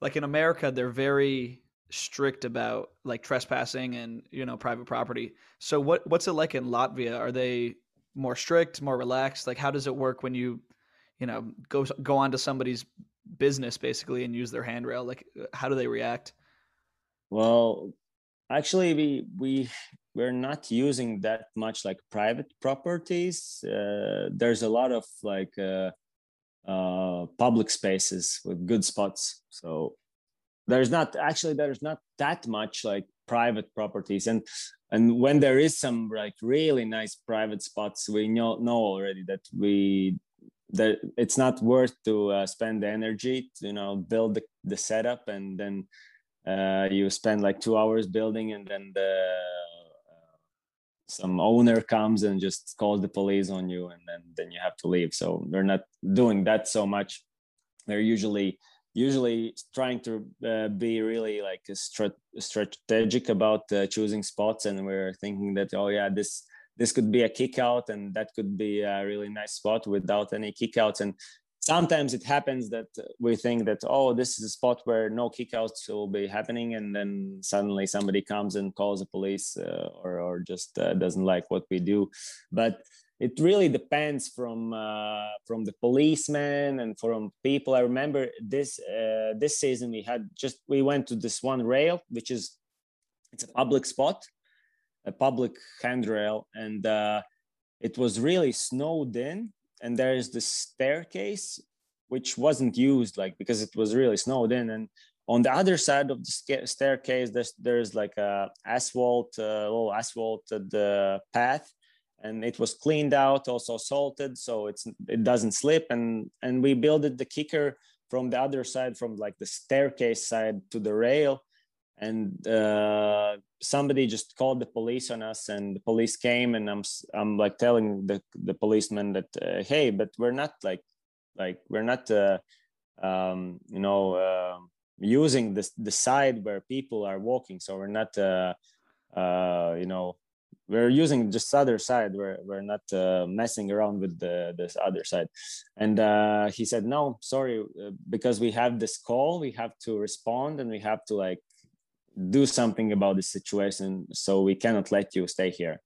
like in America, they're very strict about like trespassing and you know private property. So what what's it like in Latvia? Are they more strict, more relaxed? Like how does it work when you you know go go onto somebody's business basically and use their handrail? Like how do they react? Well, actually we we we're not using that much like private properties. Uh, there's a lot of like uh, uh, public spaces with good spots. So there's not actually there's not that much like private properties, and and when there is some like really nice private spots we know know already that we that it's not worth to uh, spend the energy to you know build the, the setup and then uh, you spend like two hours building and then the some owner comes and just calls the police on you and then then you have to leave. So we're not doing that so much. They're usually usually trying to uh, be really like strategic about uh, choosing spots. And we're thinking that oh yeah this this could be a kick out and that could be a really nice spot without any kickouts and sometimes it happens that we think that oh this is a spot where no kickouts will be happening and then suddenly somebody comes and calls the police uh, or, or just uh, doesn't like what we do but it really depends from uh, from the policemen and from people. I remember this uh, this season we had just we went to this one rail, which is it's a public spot, a public handrail, and uh, it was really snowed in. And there is this staircase which wasn't used, like because it was really snowed in. And on the other side of the staircase, there's there's like a asphalt, uh, little asphalted uh, path and it was cleaned out also salted so it's it doesn't slip and and we built the kicker from the other side from like the staircase side to the rail and uh, somebody just called the police on us and the police came and i'm i'm like telling the the policeman that uh, hey but we're not like like we're not uh, um, you know uh, using this the side where people are walking. So we're not uh, uh, you know we're using just other side. We're, we're not uh, messing around with the this other side. And he said no sorry because we have this call we have to respond and we have to like do something about the situation so we cannot let you stay here.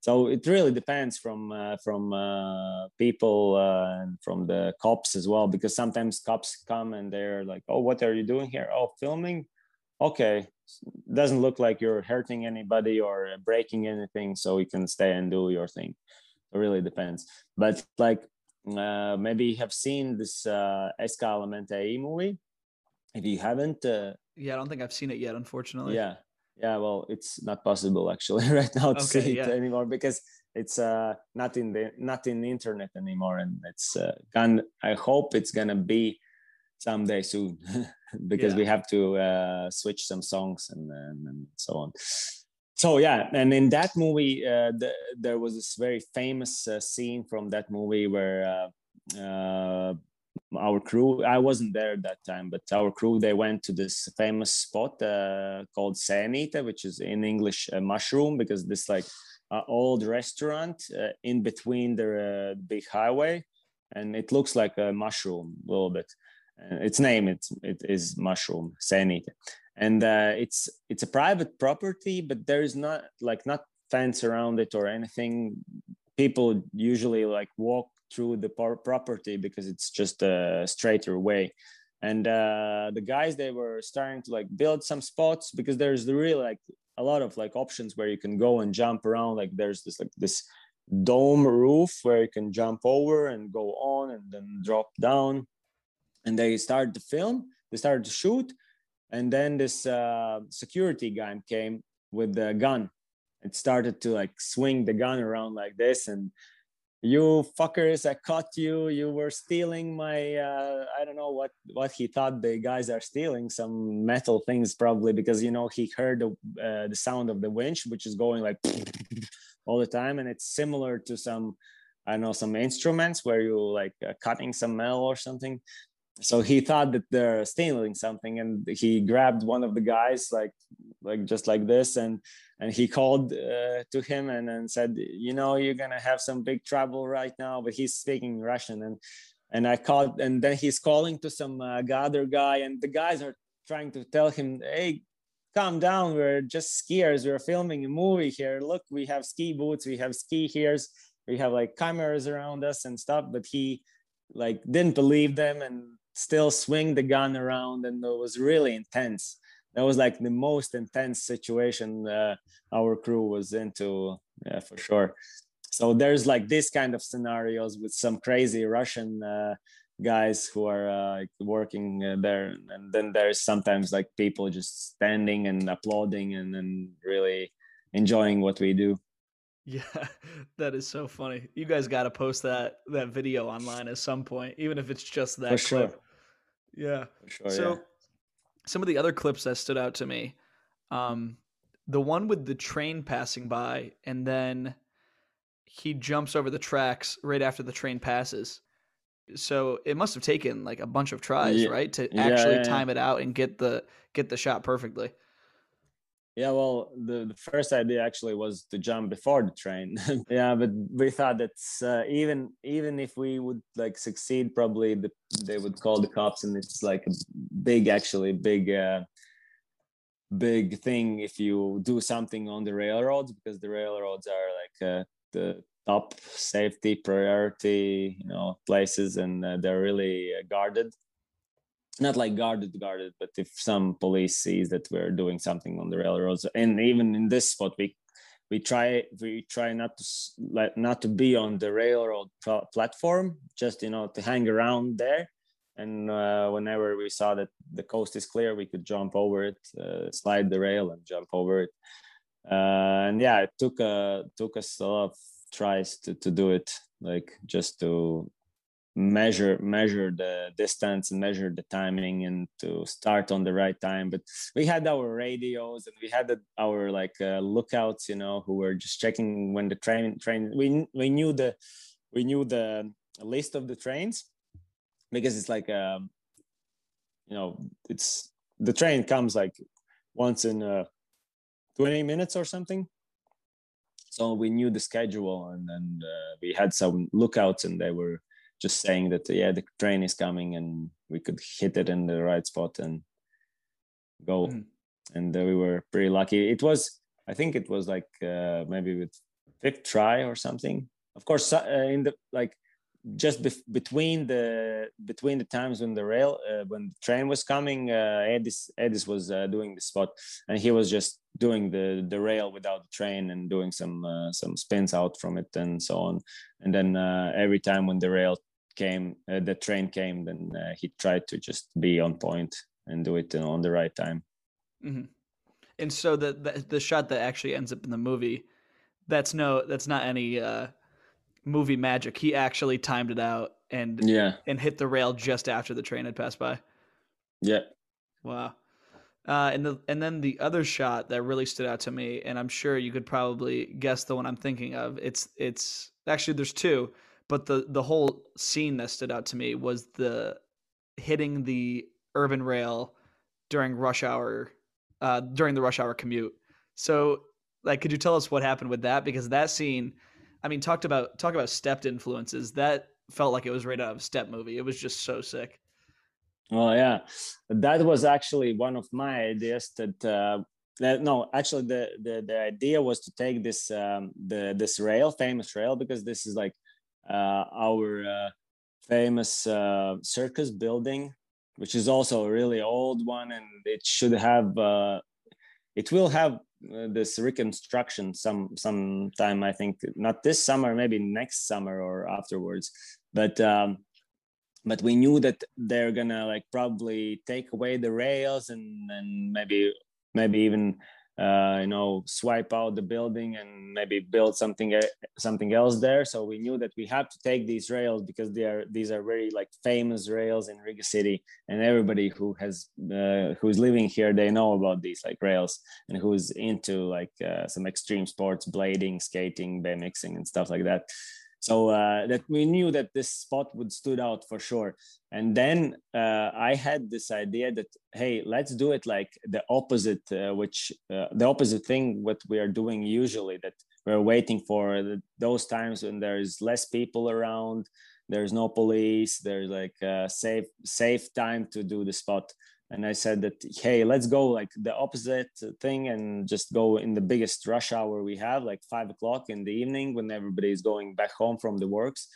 So it really depends from uh, from uh, people uh, and from the cops as well because sometimes cops come and they're like oh what are you doing here? Oh filming? Okay doesn't look like you're hurting anybody or breaking anything so you can stay and do your thing. It really depends. But like uh, maybe you have seen this uh, Escalamente movie? If you haven't uh, yeah i don't think i've seen it yet unfortunately yeah yeah well it's not possible actually right now to okay, see yeah. it anymore because it's uh not in the not in the internet anymore and it's uh gone i hope it's gonna be someday soon because yeah. we have to uh, switch some songs and, and, and, so on so yeah and in that movie uh, the, there was this very famous uh, scene from that movie where uh, uh, our crew i wasn't there at that time but our crew they went to this famous spot uh, called Sēnīte which is in english mushroom because this like old restaurant in between the big highway and it looks like a mushroom a little bit. Uh, its name it, it is mushroom Sēnīte and uh, it's it's a private property but there is not like not fence around it or anything. People usually like walk through the property because it's just a straighter way. And uh, the guys they were starting to like build some spots because there's the really like a lot of like options where you can go and jump around. Like there's this like this dome roof where you can jump over and go on and then drop down. And they started to film they started to shoot and then this uh, security guy came with the gun. It started to like swing the gun around like this and you fuckers i caught you you were stealing my uh, i don't know what what he thought the guys are stealing some metal things probably because you know he heard the, uh, the sound of the winch which is going like all the time. And it's similar to some i know some instruments where you like uh, cutting some metal or something so he thought that they're stealing something and he grabbed one of the guys like like just like this and and he called uh, to him and, and said you know you're gonna have some big trouble right now but he's speaking russian. And and i called and then he's calling to some uh, other guy and the guys are trying to tell him hey calm down we're just skiers we're filming a movie here. Look we have ski boots we have ski here's we have like cameras around us and stuff. But he like didn't believe them and still swing the gun around and it was really intense. That was like the most intense situation uh, our crew was into yeah, for sure. So there's like this kind of scenarios with some crazy russian uh, guys who are uh, working uh, there. And then there's sometimes like people just standing and applauding and then really enjoying what we do. Yeah, that is so funny. You guys got to post that that video online at some point, even if it's just that For clip. sure. Yeah. Sure. so yeah. some of the other clips that stood out to me, um, the one with the train passing by, and then he jumps over the tracks right after the train passes. So it must have taken like a bunch of tries, Ye- right, to actually yeah, yeah. time it out and get the get the shot perfectly. Yeah, well, the, the first idea actually was to jump before the train. yeah, but we thought that uh, even even if we would like succeed, probably the, they would call the cops, and it's like a big, actually big, uh, big thing if you do something on the railroads because the railroads are like uh, the top safety priority, you know, places, and uh, they're really uh, guarded not like guarded guarded but if some police sees that we're doing something on the railroads and even in this spot we we try we try not to like not to be on the railroad pl- platform just you know to hang around there. And uh, whenever we saw that the coast is clear we could jump over it uh, slide the rail and jump over it. Uh, and yeah it took uh took us a lot of tries to to do it like just to measure measure the distance and measure the timing and to start on the right time. But we had our radios and we had our like uh, lookouts you know who were just checking when the train train we we knew the we knew the list of the trains because it's like um you know it's the train comes like once in uh 20 minutes or something. So we knew the schedule and then uh, we had some lookouts and they were just saying that yeah the train is coming and we could hit it in the right spot and go. Mhm. and uh, we were pretty lucky. It was i think it was like uh, maybe with fifth try or something. Of course uh, in the like just bef- between the between the times when the rail uh, when the train was coming uh, edis edis was uh, doing the spot and he was just doing the the rail without the train and doing some uh, some spins out from it and so on. And then uh, every time when the rail came uh, the train came then uh, he tried to just be on point and do it on the right time hmm And so the, the the shot that actually ends up in the movie, that's no, that's not any uh, movie magic. He actually timed it out and yeah and hit the rail just after the train had passed by. yeah Wow. Uh, and the and then the other shot that really stood out to me, and I'm sure you could probably guess the one I'm thinking of. It's it's actually there's two, but the the whole scene that stood out to me was the hitting the urban rail during rush hour, uh, during the rush hour commute. So, like, could you tell us what happened with that? Because that scene, I mean, talked about talk about Stept influences. That felt like it was right out of a Stept movie. It was just so sick. Well, yeah, that was actually one of my ideas. That, uh, that no, actually, the, the the idea was to take this um, the this rail, famous rail, because this is like our uh, famous uh, circus building, which is also a really old one, and it should have uh, it will have uh, this reconstruction some sometime. I think not this summer, maybe next summer or afterwards, but. Um, but we knew that they're gonna like probably take away the rails and and maybe maybe even uh, you know swipe out the building and maybe build something e- something else there. So we knew that we have to take these rails because they are these are very like famous rails in riga city. And everybody who has uh, who's living here they know about these like rails and who's into like uh, some extreme sports blading skating BMXing and stuff like that so uh, that we knew that this spot would stood out for sure. And then uh, i had this idea that hey let's do it like the opposite uh, which uh, the opposite thing what we are doing usually that we're waiting for the, those times when there's less people around there's no police there's like a safe safe time to do the spot and i said that hey let's go like the opposite thing and just go in the biggest rush hour we have like five o'clock in the evening when everybody is going back home from the works.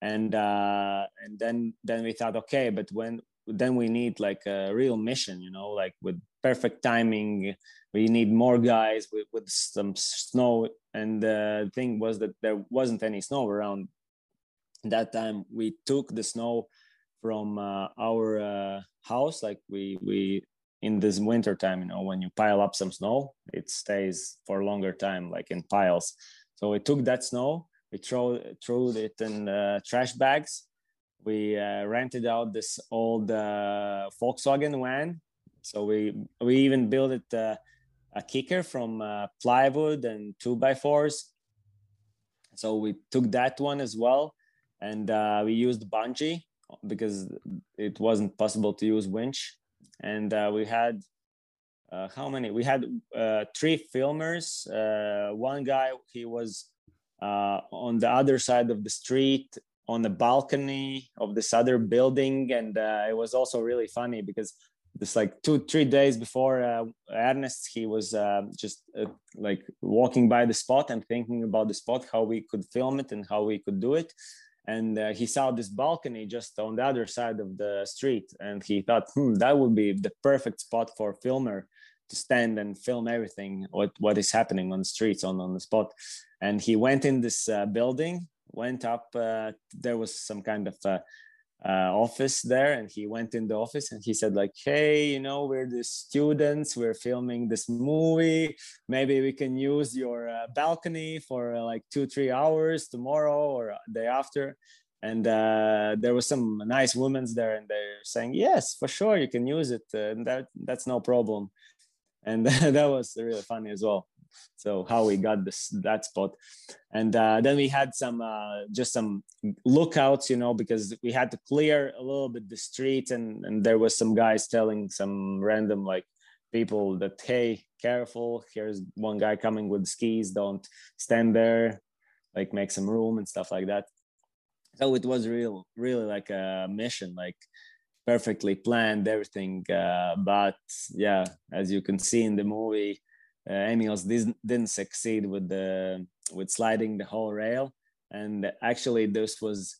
And uh and then then we thought okay but when then we need like a real mission you know like with perfect timing. We need more guys with, with some snow. And the thing was that there wasn't any snow around that time. We took the snow from uh, our uh, house like we we in this winter time, you know, when you pile up some snow, it stays for a longer time, like in piles. So we took that snow, we throw threw it in uh, trash bags. We uh, rented out this old uh, Volkswagen van. So we we even built it uh, a kicker from plywood and two by fours. So we took that one as well, and we used bungee because it wasn't possible to use winch. And uh, we had uh, how many? We had uh, three filmers. Uh, one guy he was uh, on the other side of the street on the balcony of this other building. And uh, it was also really funny because just like two three days before ernest he was just like walking by the spot and thinking about the spot how we could film it and how we could do it and uh, he saw this balcony just on the other side of the street and he thought hmm that would be the perfect spot for a filmer to stand and film everything what what is happening on the streets on on the spot. And he went in this uh, building went up uh, there was some kind of uh, office there and he went in the office and he said like hey you know we're the students we're filming this movie. Maybe we can use your uh, balcony for uh, like two three hours tomorrow or day after. And uh, there was some nice women there and they're saying yes for sure you can use it uh, and that that's no problem. And that was really funny as well so how we got this that spot. And uh, then we had some uh, just some lookouts you know because we had to clear a little bit the street. And and there was some guys telling some random like people that hey careful. Here's one guy coming with skis. Don't stand there. Like make some room and stuff like that. So it was real really like a mission like perfectly planned everything uh, but yeah as you can see in the movie uh, Emils didn't, didn't succeed with the with sliding the whole rail, and actually this was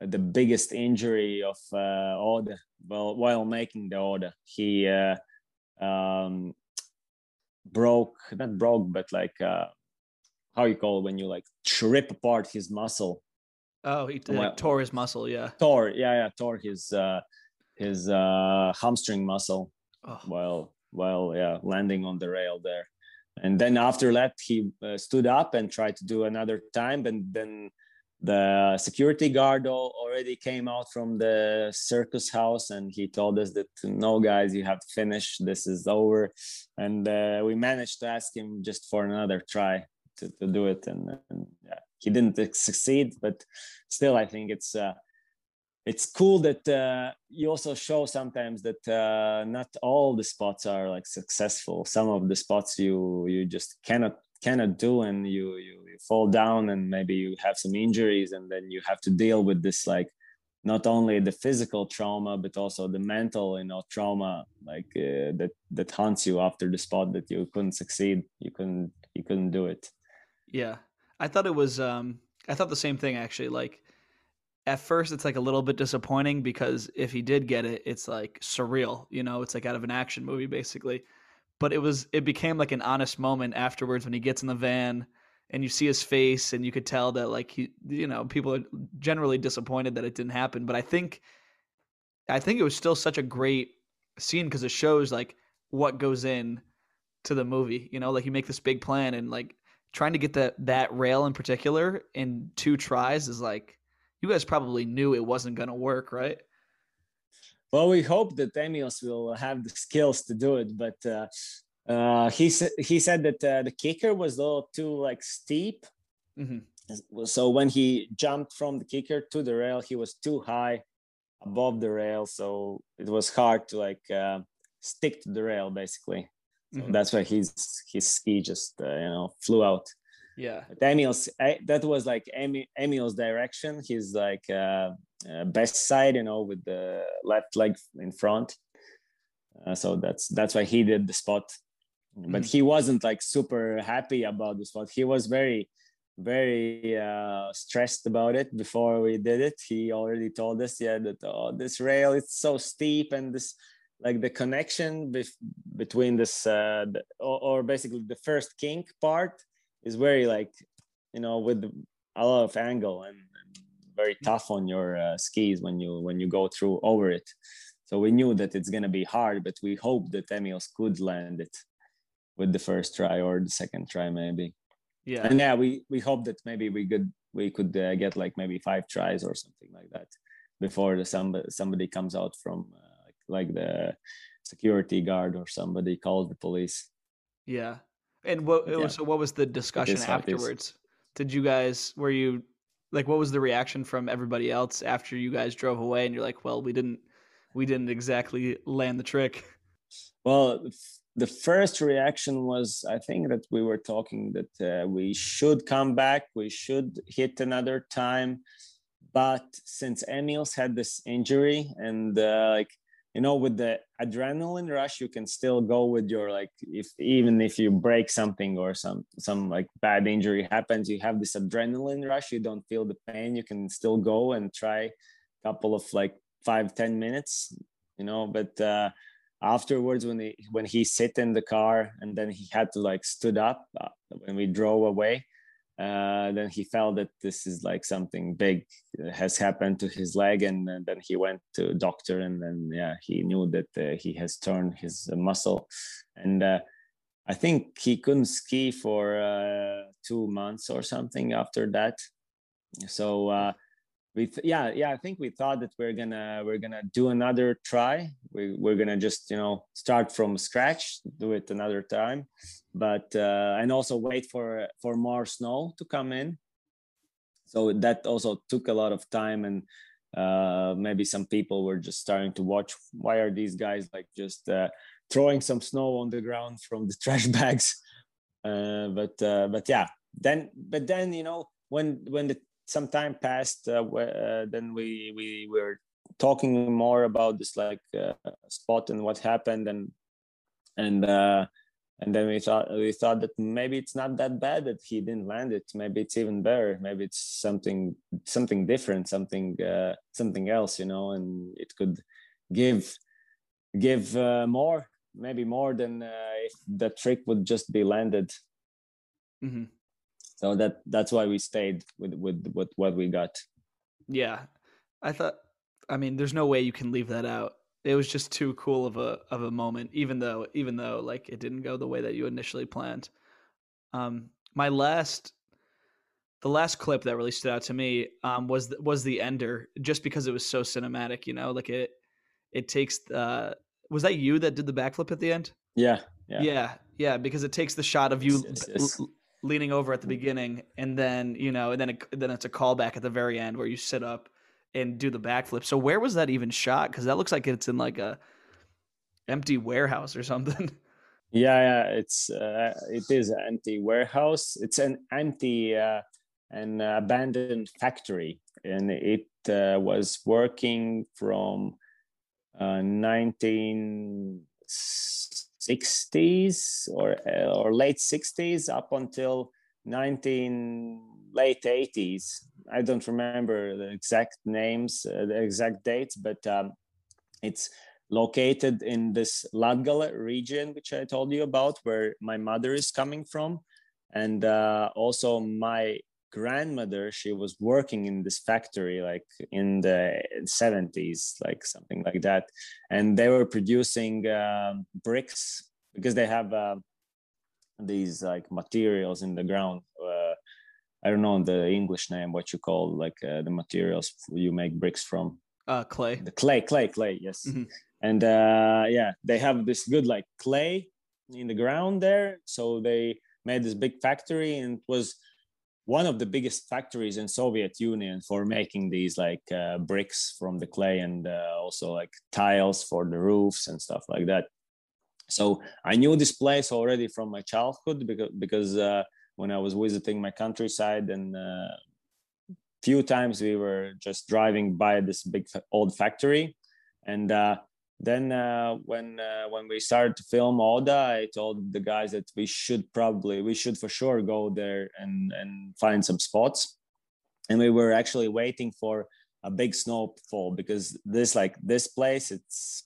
the biggest injury of uh, Oda. Well, while making the order, he uh, um, broke not broke, but like uh, how you call it when you like rip apart his muscle. Oh, he well, tore his muscle. Yeah. Tore, yeah, yeah, tore his uh, his uh, hamstring muscle oh. while while yeah landing on the rail there and then after that he uh, stood up and tried to do another time and then the security guard already came out from the circus house and he told us that no guys you have to finish. This is over. And uh, we managed to ask him just for another try to, to do it and, and he didn't succeed but still i think it's uh, it's cool that uh, you also show sometimes that uh, not all the spots are like successful. Some of the spots you you just cannot cannot do and you, you you fall down and maybe you have some injuries and then you have to deal with this like not only the physical trauma but also the mental you know trauma like uh, that that haunts you after the spot that you couldn't succeed. You couldn't you couldn't do it. Yeah. I thought it was um i thought the same thing actually. Like at first it's like a little bit disappointing because if he did get it, it's like surreal, you know, it's like out of an action movie basically. But it was it became like an honest moment afterwards when he gets in the van and you see his face and you could tell that like he you know, people are generally disappointed that it didn't happen, but I think I think it was still such a great scene because it shows like what goes in to the movie, you know, like you make this big plan and like trying to get that that rail in particular in two tries is like you guys probably knew it wasn't going to work, right? Well, we hope that Emils will have the skills to do it, but uh, uh, he said he said that uh, the kicker was a little too like steep. Mm-hmm. So when he jumped from the kicker to the rail, he was too high above the rail, so it was hard to like uh, stick to the rail basically. So mm-hmm. that's why his his ski just uh, you know flew out. Yeah. Emil's that was like Emil's direction. His like uh, uh, best side, you know, with the left leg in front. Uh, so that's that's why he did the spot. Mm-hmm. But he wasn't like super happy about the spot. He was very very uh, stressed about it before we did it. He already told us, yeah, that oh, this rail it's so steep and this like the connection bef- between this uh, the, or, or, basically the first kink part is very like you know with a lot of angle and, and very tough on your uh, skis when you when you go through over it so we knew that it's gonna be hard, but we hoped that Emils could land it with the first try or the second try maybe. Yeah. And yeah, we we hope that maybe we could we could uh, get like maybe five tries or something like that before the somebody somebody comes out from uh, like the security guard or somebody calls the police. Yeah. And what Yeah. so what was the discussion is how it is. afterwards? Did you guys were you like what was the reaction from everybody else after you guys drove away and you're like, well, we didn't we didn't exactly land the trick. Well, the first reaction was I think that we were talking that uh, we should come back, we should hit another time, but since Emils had this injury and uh, like you know with the adrenaline rush you can still go with your like if even if you break something or some some like bad injury happens you have this adrenaline rush you don't feel the pain you can still go and try a couple of like five ten minutes you know but uh afterwards when he when he sit in the car and then he had to like stood up uh, when we drove away uh, then he felt that this is like something big has happened to his leg and, uh, then he went to doctor and then yeah he knew that uh, he has torn his muscle. And uh, i think he couldn't ski for uh, two months or something after that. So uh, we th- yeah yeah i think we thought that we're gonna we're gonna do another try. We, we're gonna just you know start from scratch do it another time. But uh, and also wait for for more snow to come in. So that also took a lot of time and uh, maybe some people were just starting to watch why are these guys like just uh, throwing some snow on the ground from the trash bags? Uh, but uh, but yeah then but then you know when when the some time passed uh, uh, then we we were talking more about this like uh, spot and what happened and and uh and then we thought we thought that maybe it's not that bad that he didn't land it. Maybe it's even better. Maybe it's something something different something uh something else you know and it could give give uh, more maybe more than uh, if the trick would just be landed. Hmm so that that's why we stayed with with with what we got Yeah. I thought I mean, there's no way you can leave that out. It was just too cool of a of a moment, even though even though like it didn't go the way that you initially planned. Um my last the last clip that really stood out to me um was the, was the ender just because it was so cinematic, you know, like it it takes uh was that you that did the backflip at the end? yeah Yeah. Yeah. yeah, because it takes the shot of you Yes, yes, yes. Leaning over at the beginning, and then you know, and then it, then it's a callback at the very end where you sit up and do the backflip. So where was that even shot? Because that looks like it's in like a empty warehouse or something. yeah yeah it's uh, it is an empty warehouse it's an empty uh, an abandoned factory and it uh, was working from uh, 1960s or or late 60s up until 19 late 80s i don't remember the exact names uh, the exact dates but um, it's located in this Latgale region, which I told you about, where my mother is coming from. And uh, also my grandmother, she was working in this factory like in the 70s, like something like that. And they were producing um bricks because they have uh, these like materials in the ground. Uh, I don't know the English name, what you call like uh, the materials you make bricks from. Uh, Clay. The clay, clay, clay, yes Mhm. and uh yeah they have this good like clay in the ground there so they made this big factory and it was one of the biggest factories in soviet union for making these like uh, bricks from the clay and uh, also like tiles for the roofs and stuff like that. So i knew this place already from my childhood because because uh, when i was visiting my countryside and uh, few times we were just driving by this big old factory. And uh, then uh, when uh, when we started to film Oda, I told the guys that we should probably we should for sure go there and and find some spots, and we were actually waiting for a big snowfall because this like this place it's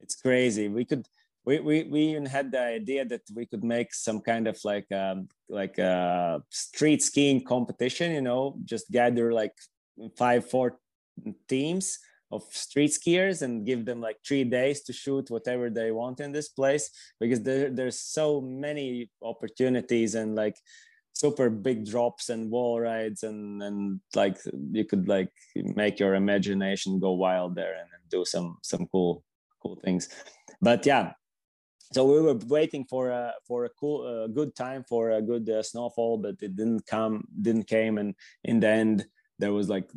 it's crazy. We could we we, we even had the idea that we could make some kind of like um, like a street skiing competition. You know, just gather like five four teams of street skiers and give them like three days to shoot whatever they want in this place because there, there's so many opportunities and like super big drops and wall rides and and like you could like make your imagination go wild there and, and do some some cool cool things. But yeah. So we were waiting for a for a cool uh, good time for a good uh, snowfall but it didn't come didn't came. And in the end there was like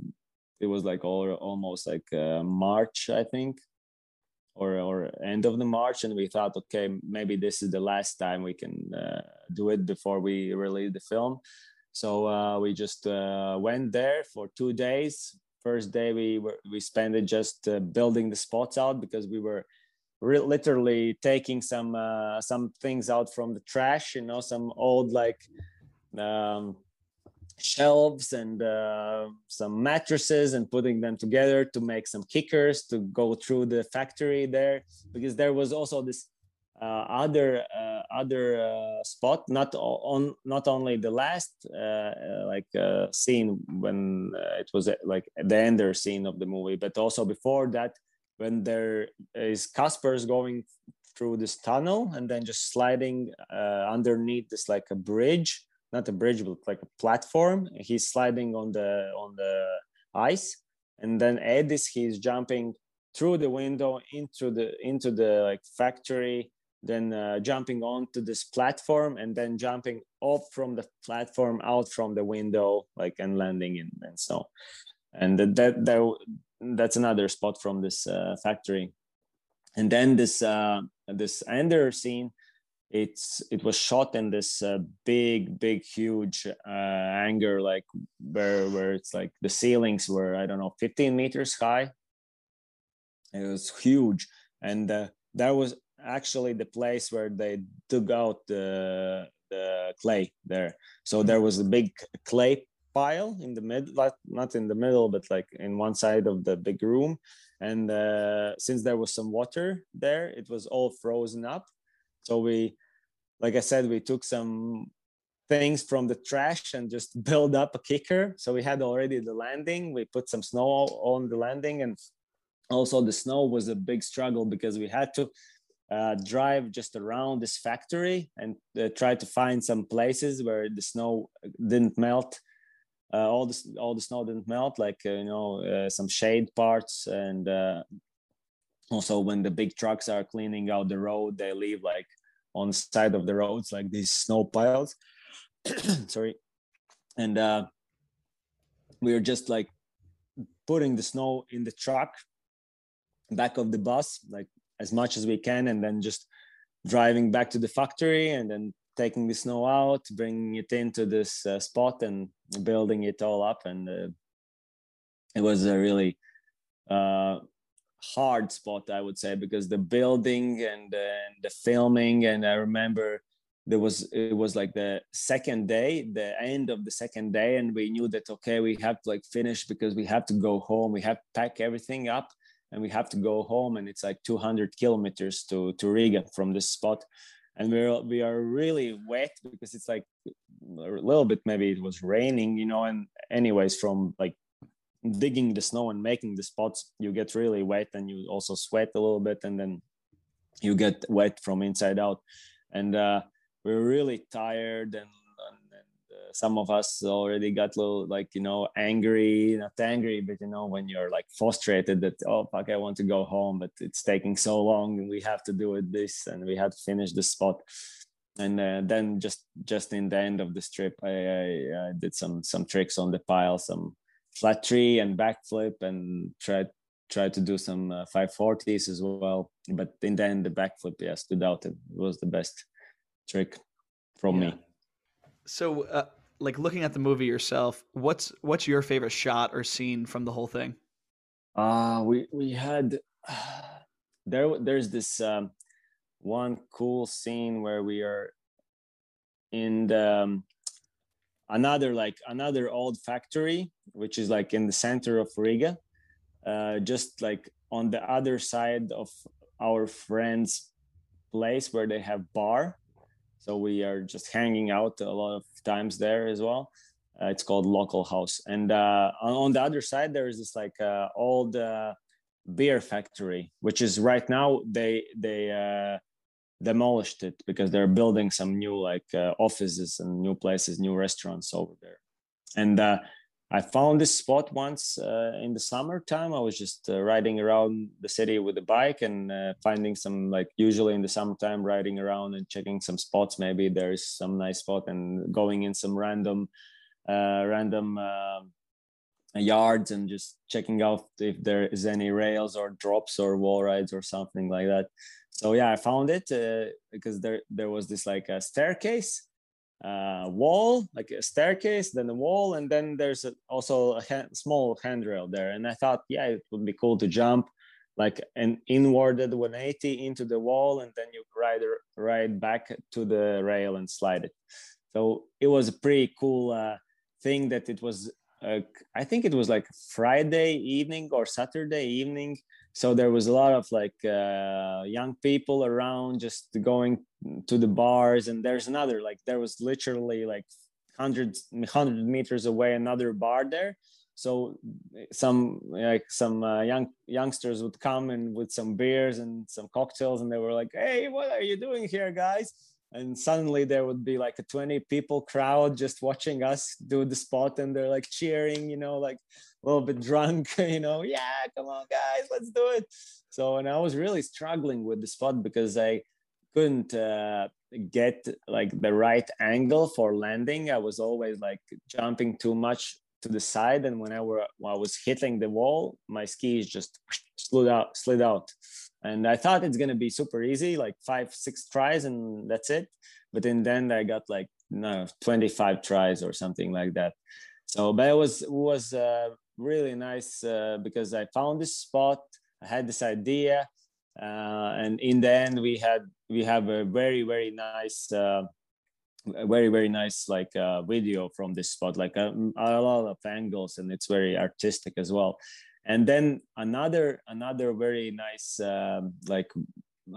it was like all, almost like uh, march i think or or end of the march and we thought okay maybe this is the last time we can uh, do it before we release the film. So uh, we just uh, went there for two days. First day we were we spent it just building the spots out because we were re- literally taking some uh, some things out from the trash you know some old like um, shelves and uh, some mattresses and putting them together to make some kickers to go through the factory there. Because there was also this uh, other uh, other uh, spot not on not only the last uh, uh, like scene when it was like the ender scene of the movie but also before that when there is Casper's going through this tunnel and then just sliding underneath this like a bridge, not a bridge, but like a platform. He's sliding on the on the ice, and then Edis he's jumping through the window into the into the like factory then uh, jumping onto this platform and then jumping off from the platform out from the window like and landing in, in snow and that that, that that's another spot from this uh, factory. And then this uh, this ender scene it's it was shot in this uh, big big huge uh, hangar like where where it's like the ceilings were i don't know 15 meters high. It was huge. And uh, that was actually the place where they dug out the the clay there. So there was a big clay pile in the middle not in the middle but like in one side of the big room. And uh, since there was some water there it was all frozen up. So we like i said we took some things from the trash and just build up a kicker. So we had already the landing. We put some snow on the landing. And also the snow was a big struggle because we had to uh, drive just around this factory and uh, try to find some places where the snow didn't melt. Uh, all the all the snow didn't melt, like uh, you know uh, some shade parts, and also when the big trucks are cleaning out the road, they leave like on side of the roads like these snow piles. Sorry, and uh, we are just like putting the snow in the truck back of the bus like as much as we can and then just driving back to the factory and then taking the snow out, bringing it into this uh, spot, and building it all up. And uh, it was a really uh, hard spot, I would say, because the building and, and the filming, and I remember there was it was like the second day the end of the second day and we knew that okay we have to like finish because we have to go home. We have to pack everything up and we have to go home and it's like 200 kilometers to to riga from this spot. And we're we are really wet because it's like a little bit maybe it was raining you know and anyways from like digging the snow and making the spots you get really wet and you also sweat a little bit and then you get wet from inside out. And uh, we're really tired and some of us already got a little like you know angry not angry but you know when you're like frustrated that oh fuck i want to go home but it's taking so long and we have to do it this and we have to finish the spot. And uh, then just just in the end of the trip I, I, I did some some tricks on the pile some flat tree and backflip and tried tried to do some uh, 540s as well but in the end the backflip yeah stood out it was the best trick from yeah. me so uh, like looking at the movie yourself, what's what's your favorite shot or scene from the whole thing? Uh we we had uh, there there's this um, one cool scene where we are in the um, another like another old factory which is like in the center of Riga uh, just like on the other side of our friend's place where they have bar. So we are just hanging out a lot of times there as well. Uh, it's called local house. And uh, on, the other side there is this like uh, old uh, beer factory, which is right now they they uh, demolished it because they're building some new like uh, offices and new places, new restaurants over there. And uh, I found this spot once uh, in the summertime. I was just uh, riding around the city with a bike and uh, finding some like usually in the summertime riding around and checking some spots. Maybe there's some nice spot and going in some random uh, random um, yards and just checking out if there is any rails or drops or wall rides or something like that. So yeah i found it uh, because there there was this like a staircase uh, wall like a staircase then a wall and then there's a, also a hand, small handrail there. And i thought yeah it would be cool to jump like an inwarded 180 into the wall and then you ride ride back to the rail and slide it. So it was a pretty cool uh, thing that it was uh, I think it was like Friday evening or Saturday evening. So there was a lot of like uh, young people around just going to the bars. And there's another, like, there was literally like hundreds, hundred meters away, another bar there. So some like some uh, young youngsters would come and with some beers and some cocktails, and they were like, "Hey, what are you doing here, guys?" And suddenly there would be like a 20 people crowd just watching us do the spot and they're like cheering you know like a little bit drunk you know yeah come on guys let's do it. So and i was really struggling with the spot because i couldn't uh, get like the right angle for landing. I was always like jumping too much to the side and whenever I was hitting the wall my skis just slid out slid out and i thought it's going to be super easy like five six tries and that's it. But in the end i got like no 25 tries or something like that. So but it was was uh, really nice uh, because i found this spot i had this idea uh, and in the end we had we have a very very nice uh, very very nice like uh, video from this spot like um, a lot of angles and it's very artistic as well and then another another very nice um, like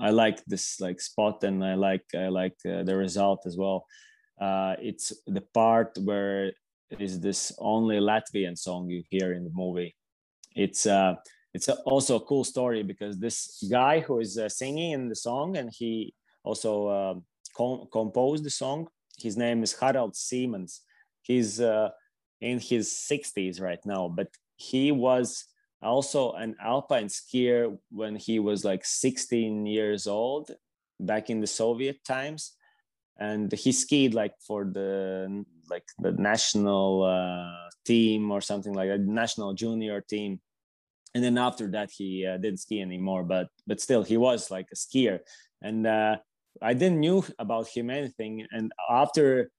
i like this like spot and i like i like uh, the result as well. Uh, it's the part where is this only latvian song you hear in the movie. It's uh it's a, also a cool story because this guy who is uh, singing in the song and he also uh, com- composed the song his name is harald Sīmanis. He's uh, in his 60s right now but he was also an alpine skier when he was like 16 years old back in the soviet times. And he skied like for the like the national uh, team or something like a national junior team. And then after that he uh, didn't ski anymore but but still he was like a skier. And uh, i didn't knew about him anything. And after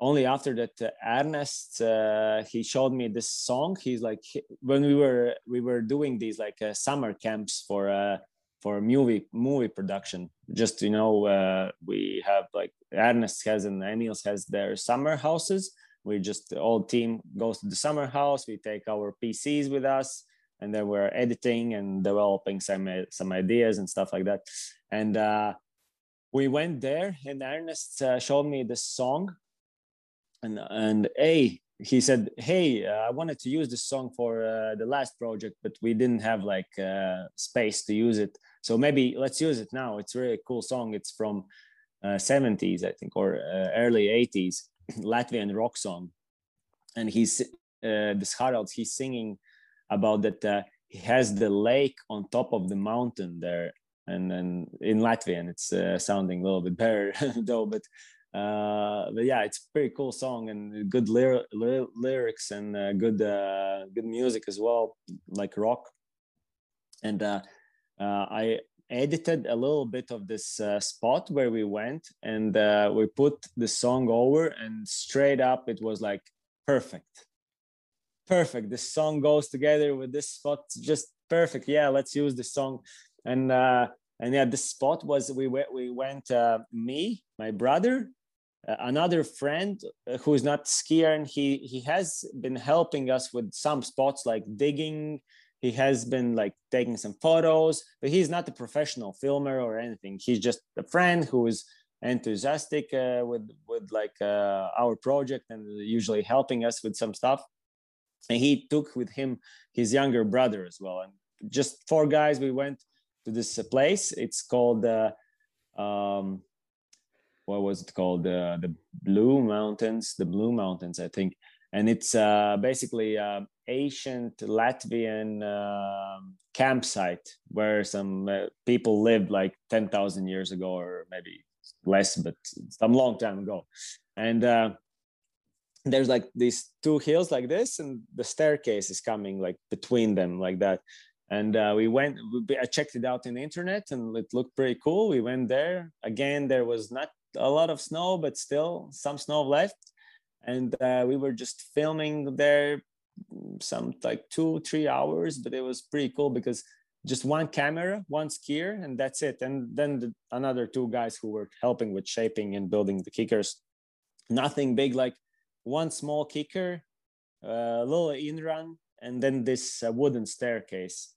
only after that uh, ernest uh, he showed me this song. He's like when we were we were doing these like uh, summer camps for uh for movie movie production just you know uh, we have like ernest has and emils has their summer houses. We just the whole team goes to the summer house. We take our pcs with us and then we're editing and developing some uh, some ideas and stuff like that. And uh we went there and ernest uh, showed me this song and and a he said hey uh, i wanted to use this song for uh, the last project but we didn't have like uh, space to use it. So maybe let's use it now. It's a really cool song. It's from 70s uh, i think or uh, early 80s latvian rock song. And he's uh, this harald he's singing about that he has the lake on top of the mountain there. And then in latvian it's sounding a little bit better though but uh, but yeah, it's a pretty cool song and good lyr- ly- lyrics and uh, good uh, good music as well, like rock. And uh, uh, I edited a little bit of this uh, spot where we went, and we put the song over, and straight up it was like perfect, perfect. This song goes together with this spot, just perfect. Yeah, let's use the song, and and yeah, the spot was we went we went me, my brother, uh, another friend uh, who is not skier and he he has been helping us with some spots like digging. He has been like taking some photos but he's not a professional filmer or anything. He's just a friend who is enthusiastic uh, with with like uh, our project and usually helping us with some stuff. And he took with him his younger brother as well. And just four guys we went to this place. It's called uh, um, what was it called? Uh, the blue mountains the blue mountains i think. And it's uh, basically uh, ancient latvian uh, campsite where some uh, people lived like 10,000 years ago or maybe less but some long time ago. And uh, there's like these two hills like this and the staircase is coming like between them like that. And uh, we went i checked it out in the internet and it looked pretty cool. We went there. Again there was not a lot of snow but still some snow left. And uh, we were just filming there some like two three hours but it was pretty cool because just one camera one skier and that's it. And then the, another two guys who were helping with shaping and building the kickers. Nothing big like one small kicker a little in run and then this uh, wooden staircase.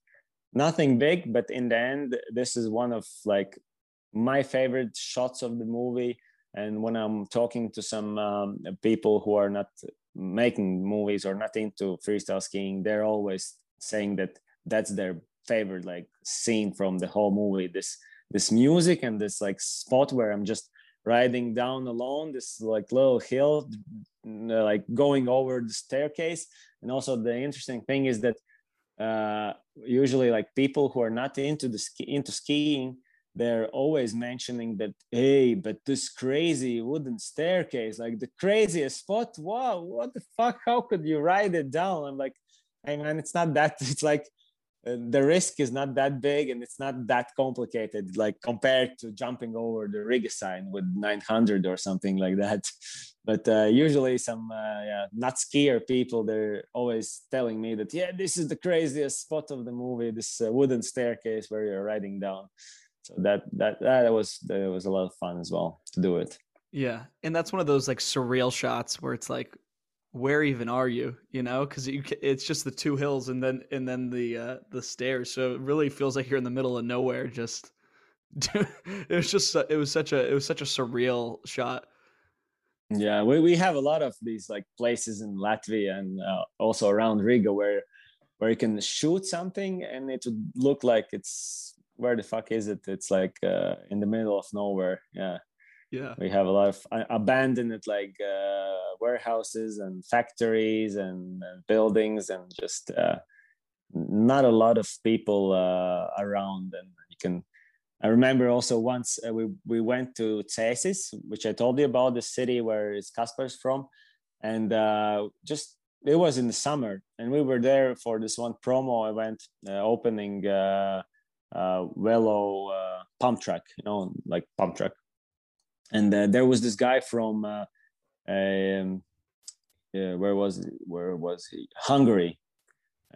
Nothing big but in the end this is one of like my favorite shots of the movie. And when i'm talking to some um, people who are not making movies or not into freestyle skiing they're always saying that that's their favorite like scene from the whole movie. This this music and this like spot where i'm just riding down alone this like little hill like going over the staircase. And also the interesting thing is that uh, usually like people who are not into the ski, into skiing they're always mentioning that hey but this crazy wooden staircase like the craziest spot? Wow what the fuck? How could you ride it down? I'm like hey man it's not that it's like uh, the risk is not that big and it's not that complicated like compared to jumping over the Riga sign with 900 or something like that. But uh, usually some uh, yeah, not skier people they're always telling me that yeah this is the craziest spot of the movie this uh, wooden staircase where you're riding down so that that that was that was a lot of fun as well to do it. Yeah. And that's one of those like surreal shots where it's like where even are you? You know because you it's just the two hills and then and then the uh the stairs. So it really feels like you're in the middle of nowhere just it was just it was such a it was such a surreal shot. Yeah we, we have a lot of these like places in latvia and uh, also around riga where where you can shoot something and it would look like it's where the fuck is it? It's like uh, in the middle of nowhere. Yeah. Yeah. We have a lot of uh, abandoned like uh, warehouses and factories and, and buildings and just uh, not a lot of people uh, around. And you can i remember also once uh, we, we went to Cēsis, which i told you about the city where is kaspar's from. And uh, just it was in the summer and we were there for this one promo event opening uh, velo pump track you know like pump track and uh, there was this guy from uh, um, where was where was he? Hungary.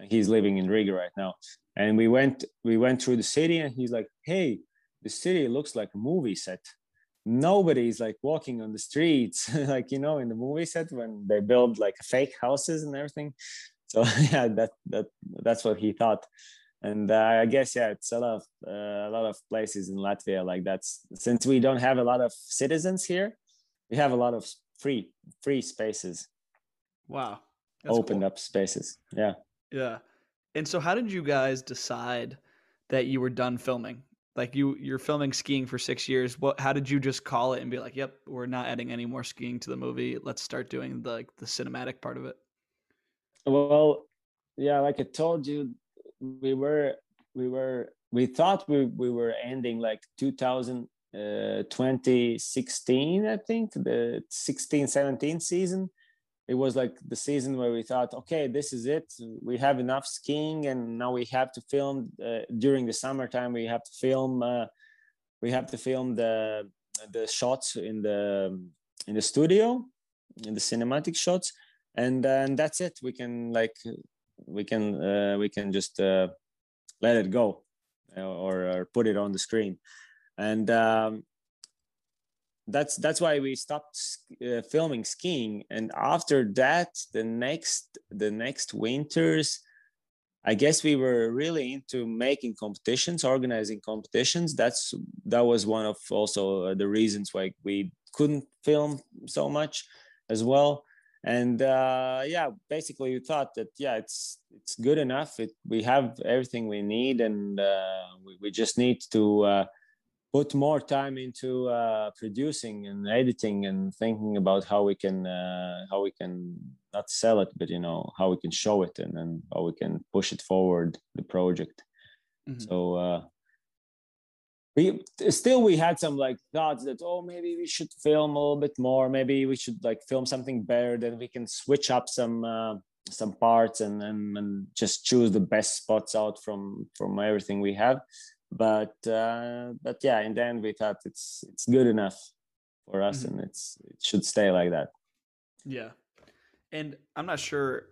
He's living in Riga right now. And we went we went through the city, and he's like, "Hey, the city looks like a movie set. Nobody's like walking on the streets, like you know, in the movie set when they build like fake houses and everything." So yeah, that that that's what he thought and uh, I guess yeah, it's a lot of uh, a lot of places in Latvia like that. Since we don't have a lot of citizens here, we have a lot of free free spaces. Wow, That's opened cool. up spaces. Yeah, yeah. And so, how did you guys decide that you were done filming? Like you, you're filming skiing for six years. What? How did you just call it and be like, "Yep, we're not adding any more skiing to the movie. Let's start doing the like the cinematic part of it." Well, yeah, like I told you, we were we were we thought we, we were ending like 2000 uh, 2016 i think the 16 17 season. It was like the season where we thought okay this is it. We have enough skiing and now we have to film uh, during the summertime we have to film uh, we have to film the the shots in the in the studio in the cinematic shots. And then that's it. We can like we can uh, we can just uh, let it go or, or, put it on the screen. And um, that's that's why we stopped uh, filming skiing. And after that the next the next winters i guess we were really into making competitions organizing competitions. That's that was one of also uh, the reasons why we couldn't film so much as well and uh, yeah basically we thought that yeah it's it's good enough it, we have everything we need and uh, we, we just need to uh, put more time into uh, producing and editing and thinking about how we can uh, how we can not sell it but you know how we can show it and then how we can push it forward the project mm-hmm. so uh, we still we had some like thoughts that oh maybe we should film a little bit more. Maybe we should like film something better then we can switch up some uh, some parts and, and and just choose the best spots out from from everything we have. But uh but yeah in the end we thought it's it's good enough for us mm-hmm. and it's it should stay like that. Yeah. And i'm not sure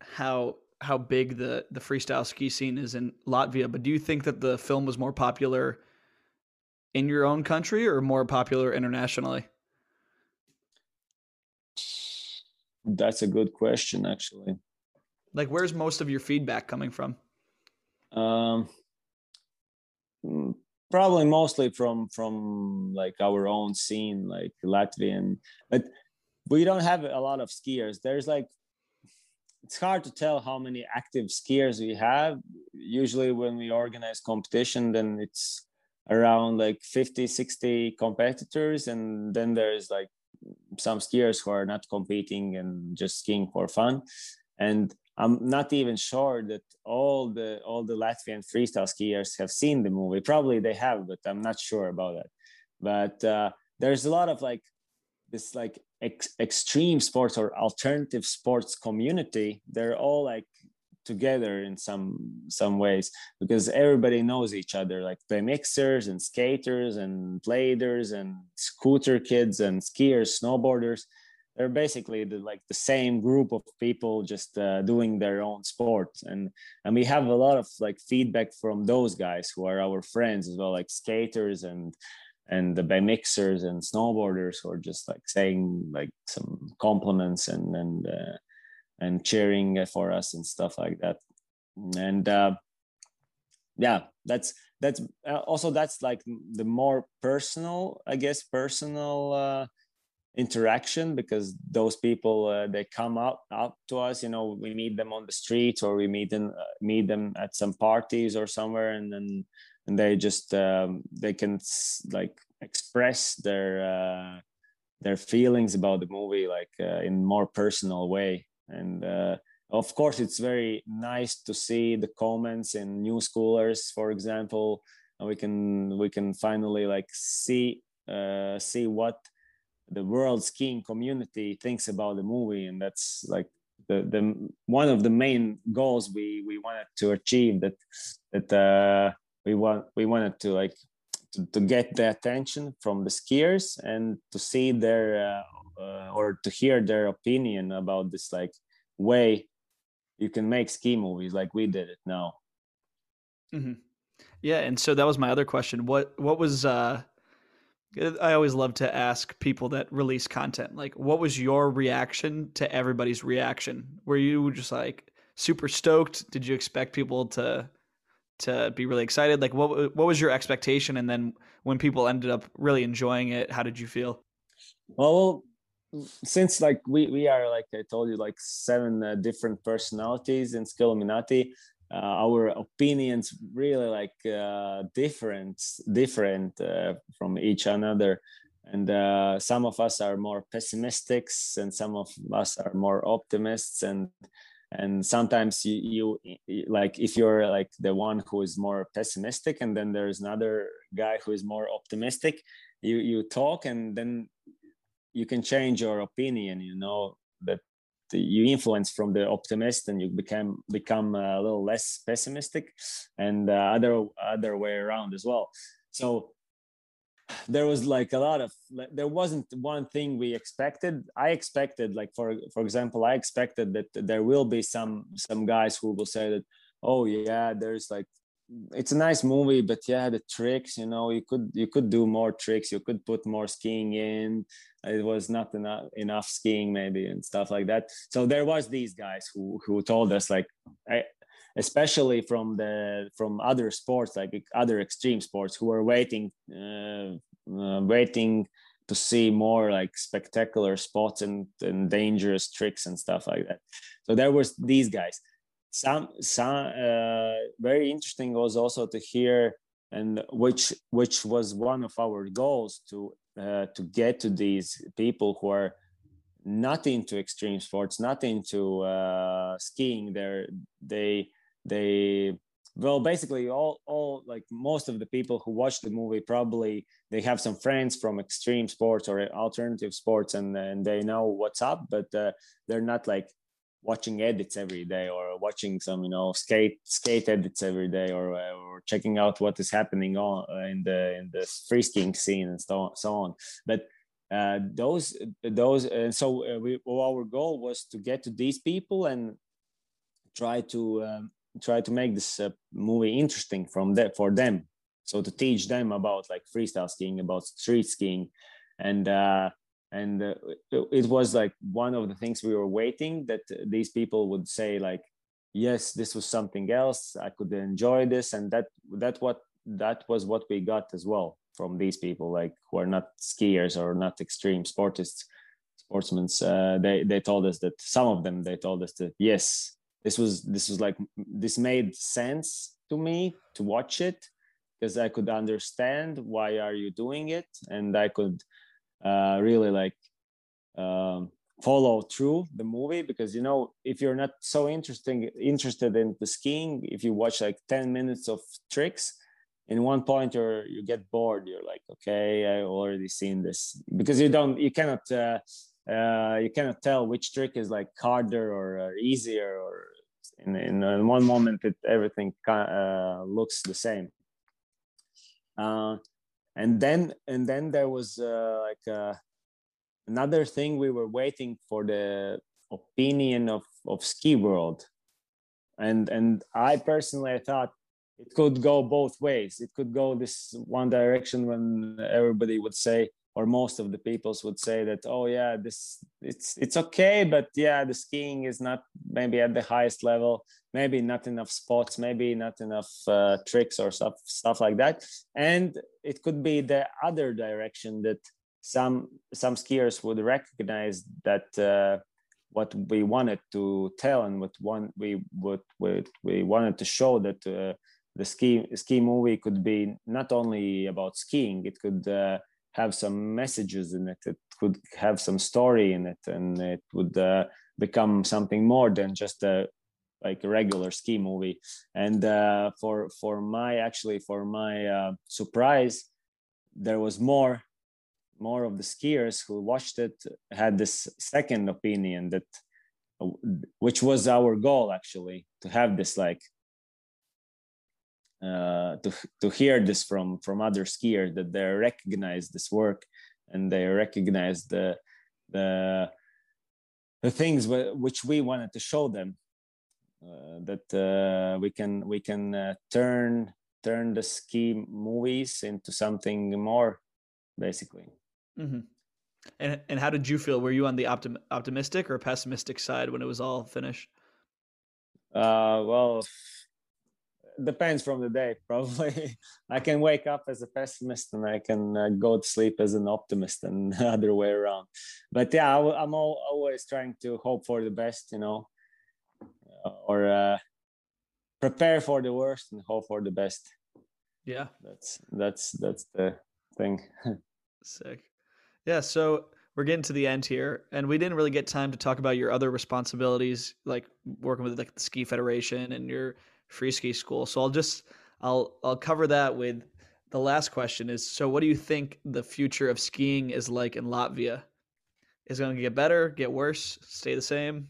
how how big the the freestyle ski scene is in latvia but do you think that the film was more popular in your own country or more popular internationally? That's a good question, actually. Like, where's most of your feedback coming from? Um, mm, probably mostly from from like our own scene, like Latvian. But we don't have a lot of skiers. There's like it's hard to tell how many active skiers we have. Usually, when we organize competition, then it's around like 50 60 competitors and then there's like some skiers who are not competing and just skiing for fun. And i'm not even sure that all the all the latvian freestyle skiers have seen the movie. Probably they have but i'm not sure about that. But uh, there's a lot of like this like ex- extreme sports or alternative sports community. They're all like together in some some ways because everybody knows each other like BMXers and skaters and bladers and scooter kids and skiers snowboarders. They're basically the, like the same group of people just uh, doing their own sport. And and we have a lot of like feedback from those guys who are our friends as well like skaters and and the BMXers and snowboarders who are just like saying like some compliments and and uh, and cheering for us and stuff like that. And uh, yeah that's that's uh, also that's like the more personal i guess personal uh, interaction because those people uh, they come up up to us you know we meet them on the street or we meet them uh, meet them at some parties or somewhere and then and they just um, they can like express their uh, their feelings about the movie like uh, in more personal way and uh, of course it's very nice to see the comments in Newschoolers for example we can we can finally like see uh, see what the world skiing community thinks about the movie. And that's like the, the one of the main goals we we wanted to achieve that that uh, we want we wanted to like to, to get the attention from the skiers and to see their uh, uh, or to hear their opinion about this like way you can make ski movies like we did it now. Mm-hmm. yeah and so that was my other question. What what was uh i always love to ask people that release content like what was your reaction to everybody's reaction? Were you just like super stoked? Did you expect people to to be really excited? Like what what was your expectation? And then when people ended up really enjoying it how did you feel? Well since like we we are like I told you like seven uh, different personalities in Skilluminati, uh, our opinions really like uh, different different uh, from each another, and uh, some of us are more pessimists and some of us are more optimists. And and sometimes you, you like if you're like the one who is more pessimistic and then there's another guy who is more optimistic you you talk and then you can change your opinion you know that you influence from the optimist and you become become a little less pessimistic and uh, other other way around as well. So there was like a lot of there wasn't one thing we expected. I expected like for for example i expected that there will be some some guys who will say that oh yeah there's like it's a nice movie but yeah the tricks you know you could you could do more tricks. You could put more skiing in. It was not enough enough skiing maybe and stuff like that. So there was these guys who who told us like I, especially from the from other sports like other extreme sports who are waiting uh, uh, waiting to see more like spectacular spots and, and dangerous tricks and stuff like that. So there was these guys. Some some uh, very interesting was also to hear and which which was one of our goals to uh, to get to these people who are not into extreme sports, not into uh, skiing. They're they they well basically all all like most of the people who watch the movie probably they have some friends from extreme sports or alternative sports and and they know what's up but uh, they're not like watching edits every day or watching some you know skate skate edits every day or, uh, or checking out what is happening on uh, in the in the free skiing scene and so on, so on. but uh, those those and so uh, we, well, our goal was to get to these people and try to um, try to make this uh, movie interesting from that for them. So to teach them about like freestyle skiing about street skiing. And uh and uh, it was like one of the things we were waiting that these people would say like yes this was something else. I could enjoy this. And that that what that was what we got as well from these people like who are not skiers or not extreme sportists sportsmen. Uh, they they told us that some of them they told us that yes this was this was like this made sense to me to watch it because I could understand why are you doing it and I could uh, really like um, follow through the movie because you know if you're not so interesting interested in the skiing if you watch like 10 minutes of tricks in one point you're you get bored. You're like okay i already seen this. Because you don't you cannot uh, uh, you cannot tell which trick is like harder or uh, easier or in, in, in, one moment it everything uh, looks the same. Uh, and then and then there was uh, like another thing we were waiting for the opinion of of ski world. And and i personally i thought it could go both ways. It could go this one direction when everybody would say or most of the peoples would say that oh yeah this it's it's okay but yeah the skiing is not maybe at the highest level maybe not enough spots maybe not enough uh, tricks or stuff stuff like that. And it could be the other direction that some some skiers would recognize that uh, what we wanted to tell and what one we what we, we wanted to show that uh, the ski ski movie could be not only about skiing it could uh, have some messages in it. It could have some story in it, and it would uh, become something more than just a like a regular ski movie. And uh, for for my actually for my uh, surprise, there was more more of the skiers who watched it had this second opinion that which was our goal actually to have this like uh, to to hear this from from other skiers that they recognize this work and they recognize the the the things which we wanted to show them uh, that uh, we can we can uh, turn turn the ski movies into something more basically. Mm-hmm. and and how did you feel? Were you on the optim- optimistic or pessimistic side when it was all finished? Uh well depends from the day probably. I can wake up as a pessimist and i can uh, go to sleep as an optimist and other way around. But yeah I, am always trying to hope for the best you know uh, or uh, prepare for the worst and hope for the best. Yeah. That's that's that's the thing. Sick. Yeah so we're getting to the end here and we didn't really get time to talk about your other responsibilities like working with like the ski federation and your free ski school. So I'll just I'll I'll cover that with the last question is so what do you think the future of skiing is like in Latvia? Is it going to get better, get worse, stay the same?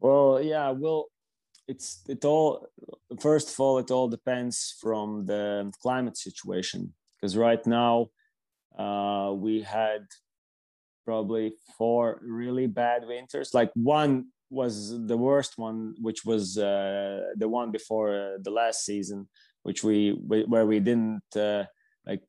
Well, yeah, well it's it all first of all it all depends from the climate situation because right now uh, we had probably four really bad winters like one was the worst one, which was uh, the one before uh, the last season, which we where we didn't uh, like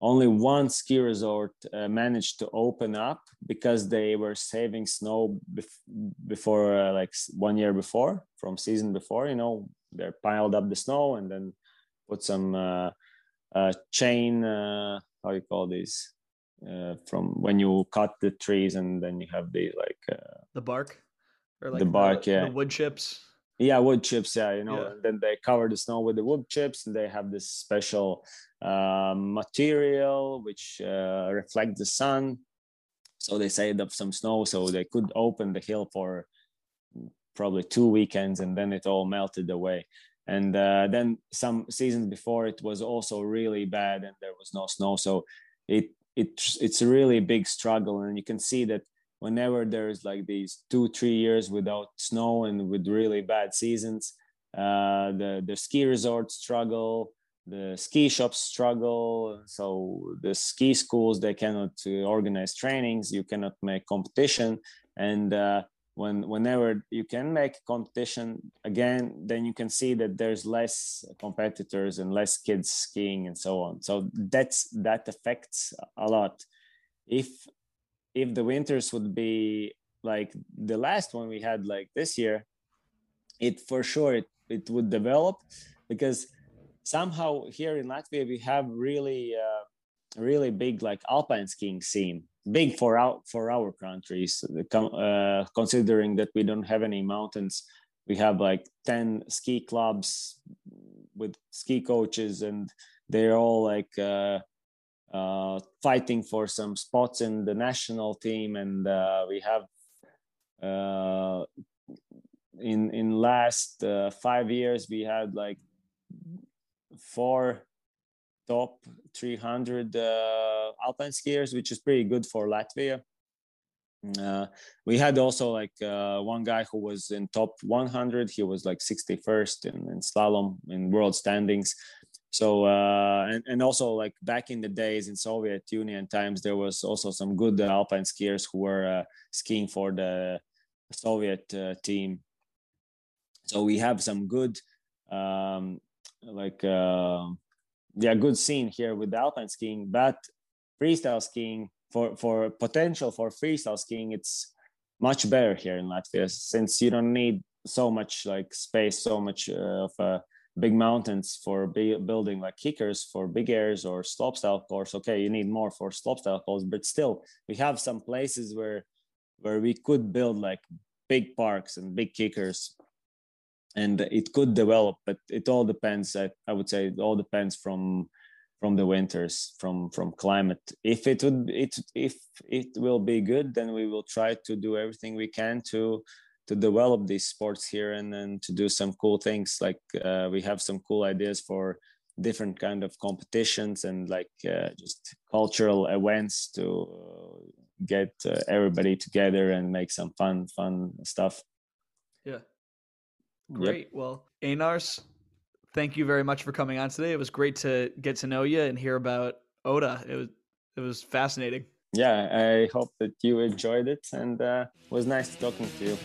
only one ski resort uh, managed to open up because they were saving snow bef- before uh, like one year before from season before you know they piled up the snow and then put some uh, chain how you call these? From when you cut the trees and then you have the like the bark or like the bark, the, yeah, the wood chips. Yeah, wood chips. Yeah, you know. Yeah. then they cover the snow with the wood chips, and they have this special uh, material which uh, reflects the sun. So they saved up some snow, so they could open the hill for probably two weekends, and then it all melted away. And uh, then some seasons before, it was also really bad, and there was no snow. So it it it's a really big struggle, and you can see that whenever there's like these two three years without snow and with really bad seasons uh, the the ski resorts struggle the ski shops struggle. So the ski schools they cannot uh, organize trainings. You cannot make competition. And uh, when whenever you can make competition again then you can see that there's less competitors and less kids skiing and so on. So that's that affects a lot. If if the winters would be like the last one we had like this year it for sure it, it would develop because somehow here in latvia we have really uh, really big like alpine skiing scene big for our for our countries. Uh, considering that we don't have any mountains we have like 10 ski clubs with ski coaches and they're all like uh, uh, fighting for some spots in the national team, and uh, we have uh, in in last uh, five years we had like four top 300 uh, alpine skiers, which is pretty good for Latvia. Uh, we had also like one guy who was in top 100 he was like 61st in, in slalom in world standings so uh, and, and also like back in the days in soviet union times there was also some good alpine skiers who were uh, skiing for the soviet uh, team. So we have some good um, like uh, yeah good scene here with the alpine skiing but freestyle skiing for for potential for freestyle skiing it's much better here in latvia since you don't need so much like space so much uh, of a big mountains for building like kickers for big airs or slopestyle course okay you need more for slopestyle course but still we have some places where where we could build like big parks and big kickers. And it could develop but it all depends i, I would say it all depends from from the winters from from climate. If it would it if it will be good then we will try to do everything we can to to develop these sports here and then to do some cool things. Like uh, we have some cool ideas for different kind of competitions and like uh, just cultural events to uh, get uh, everybody together and make some fun fun stuff. Yeah. Great. Yep. well einars thank you very much for coming on today. It was great to get to know you and hear about oda. It was it was fascinating yeah, I hope that you enjoyed it and uh, was nice talking to you.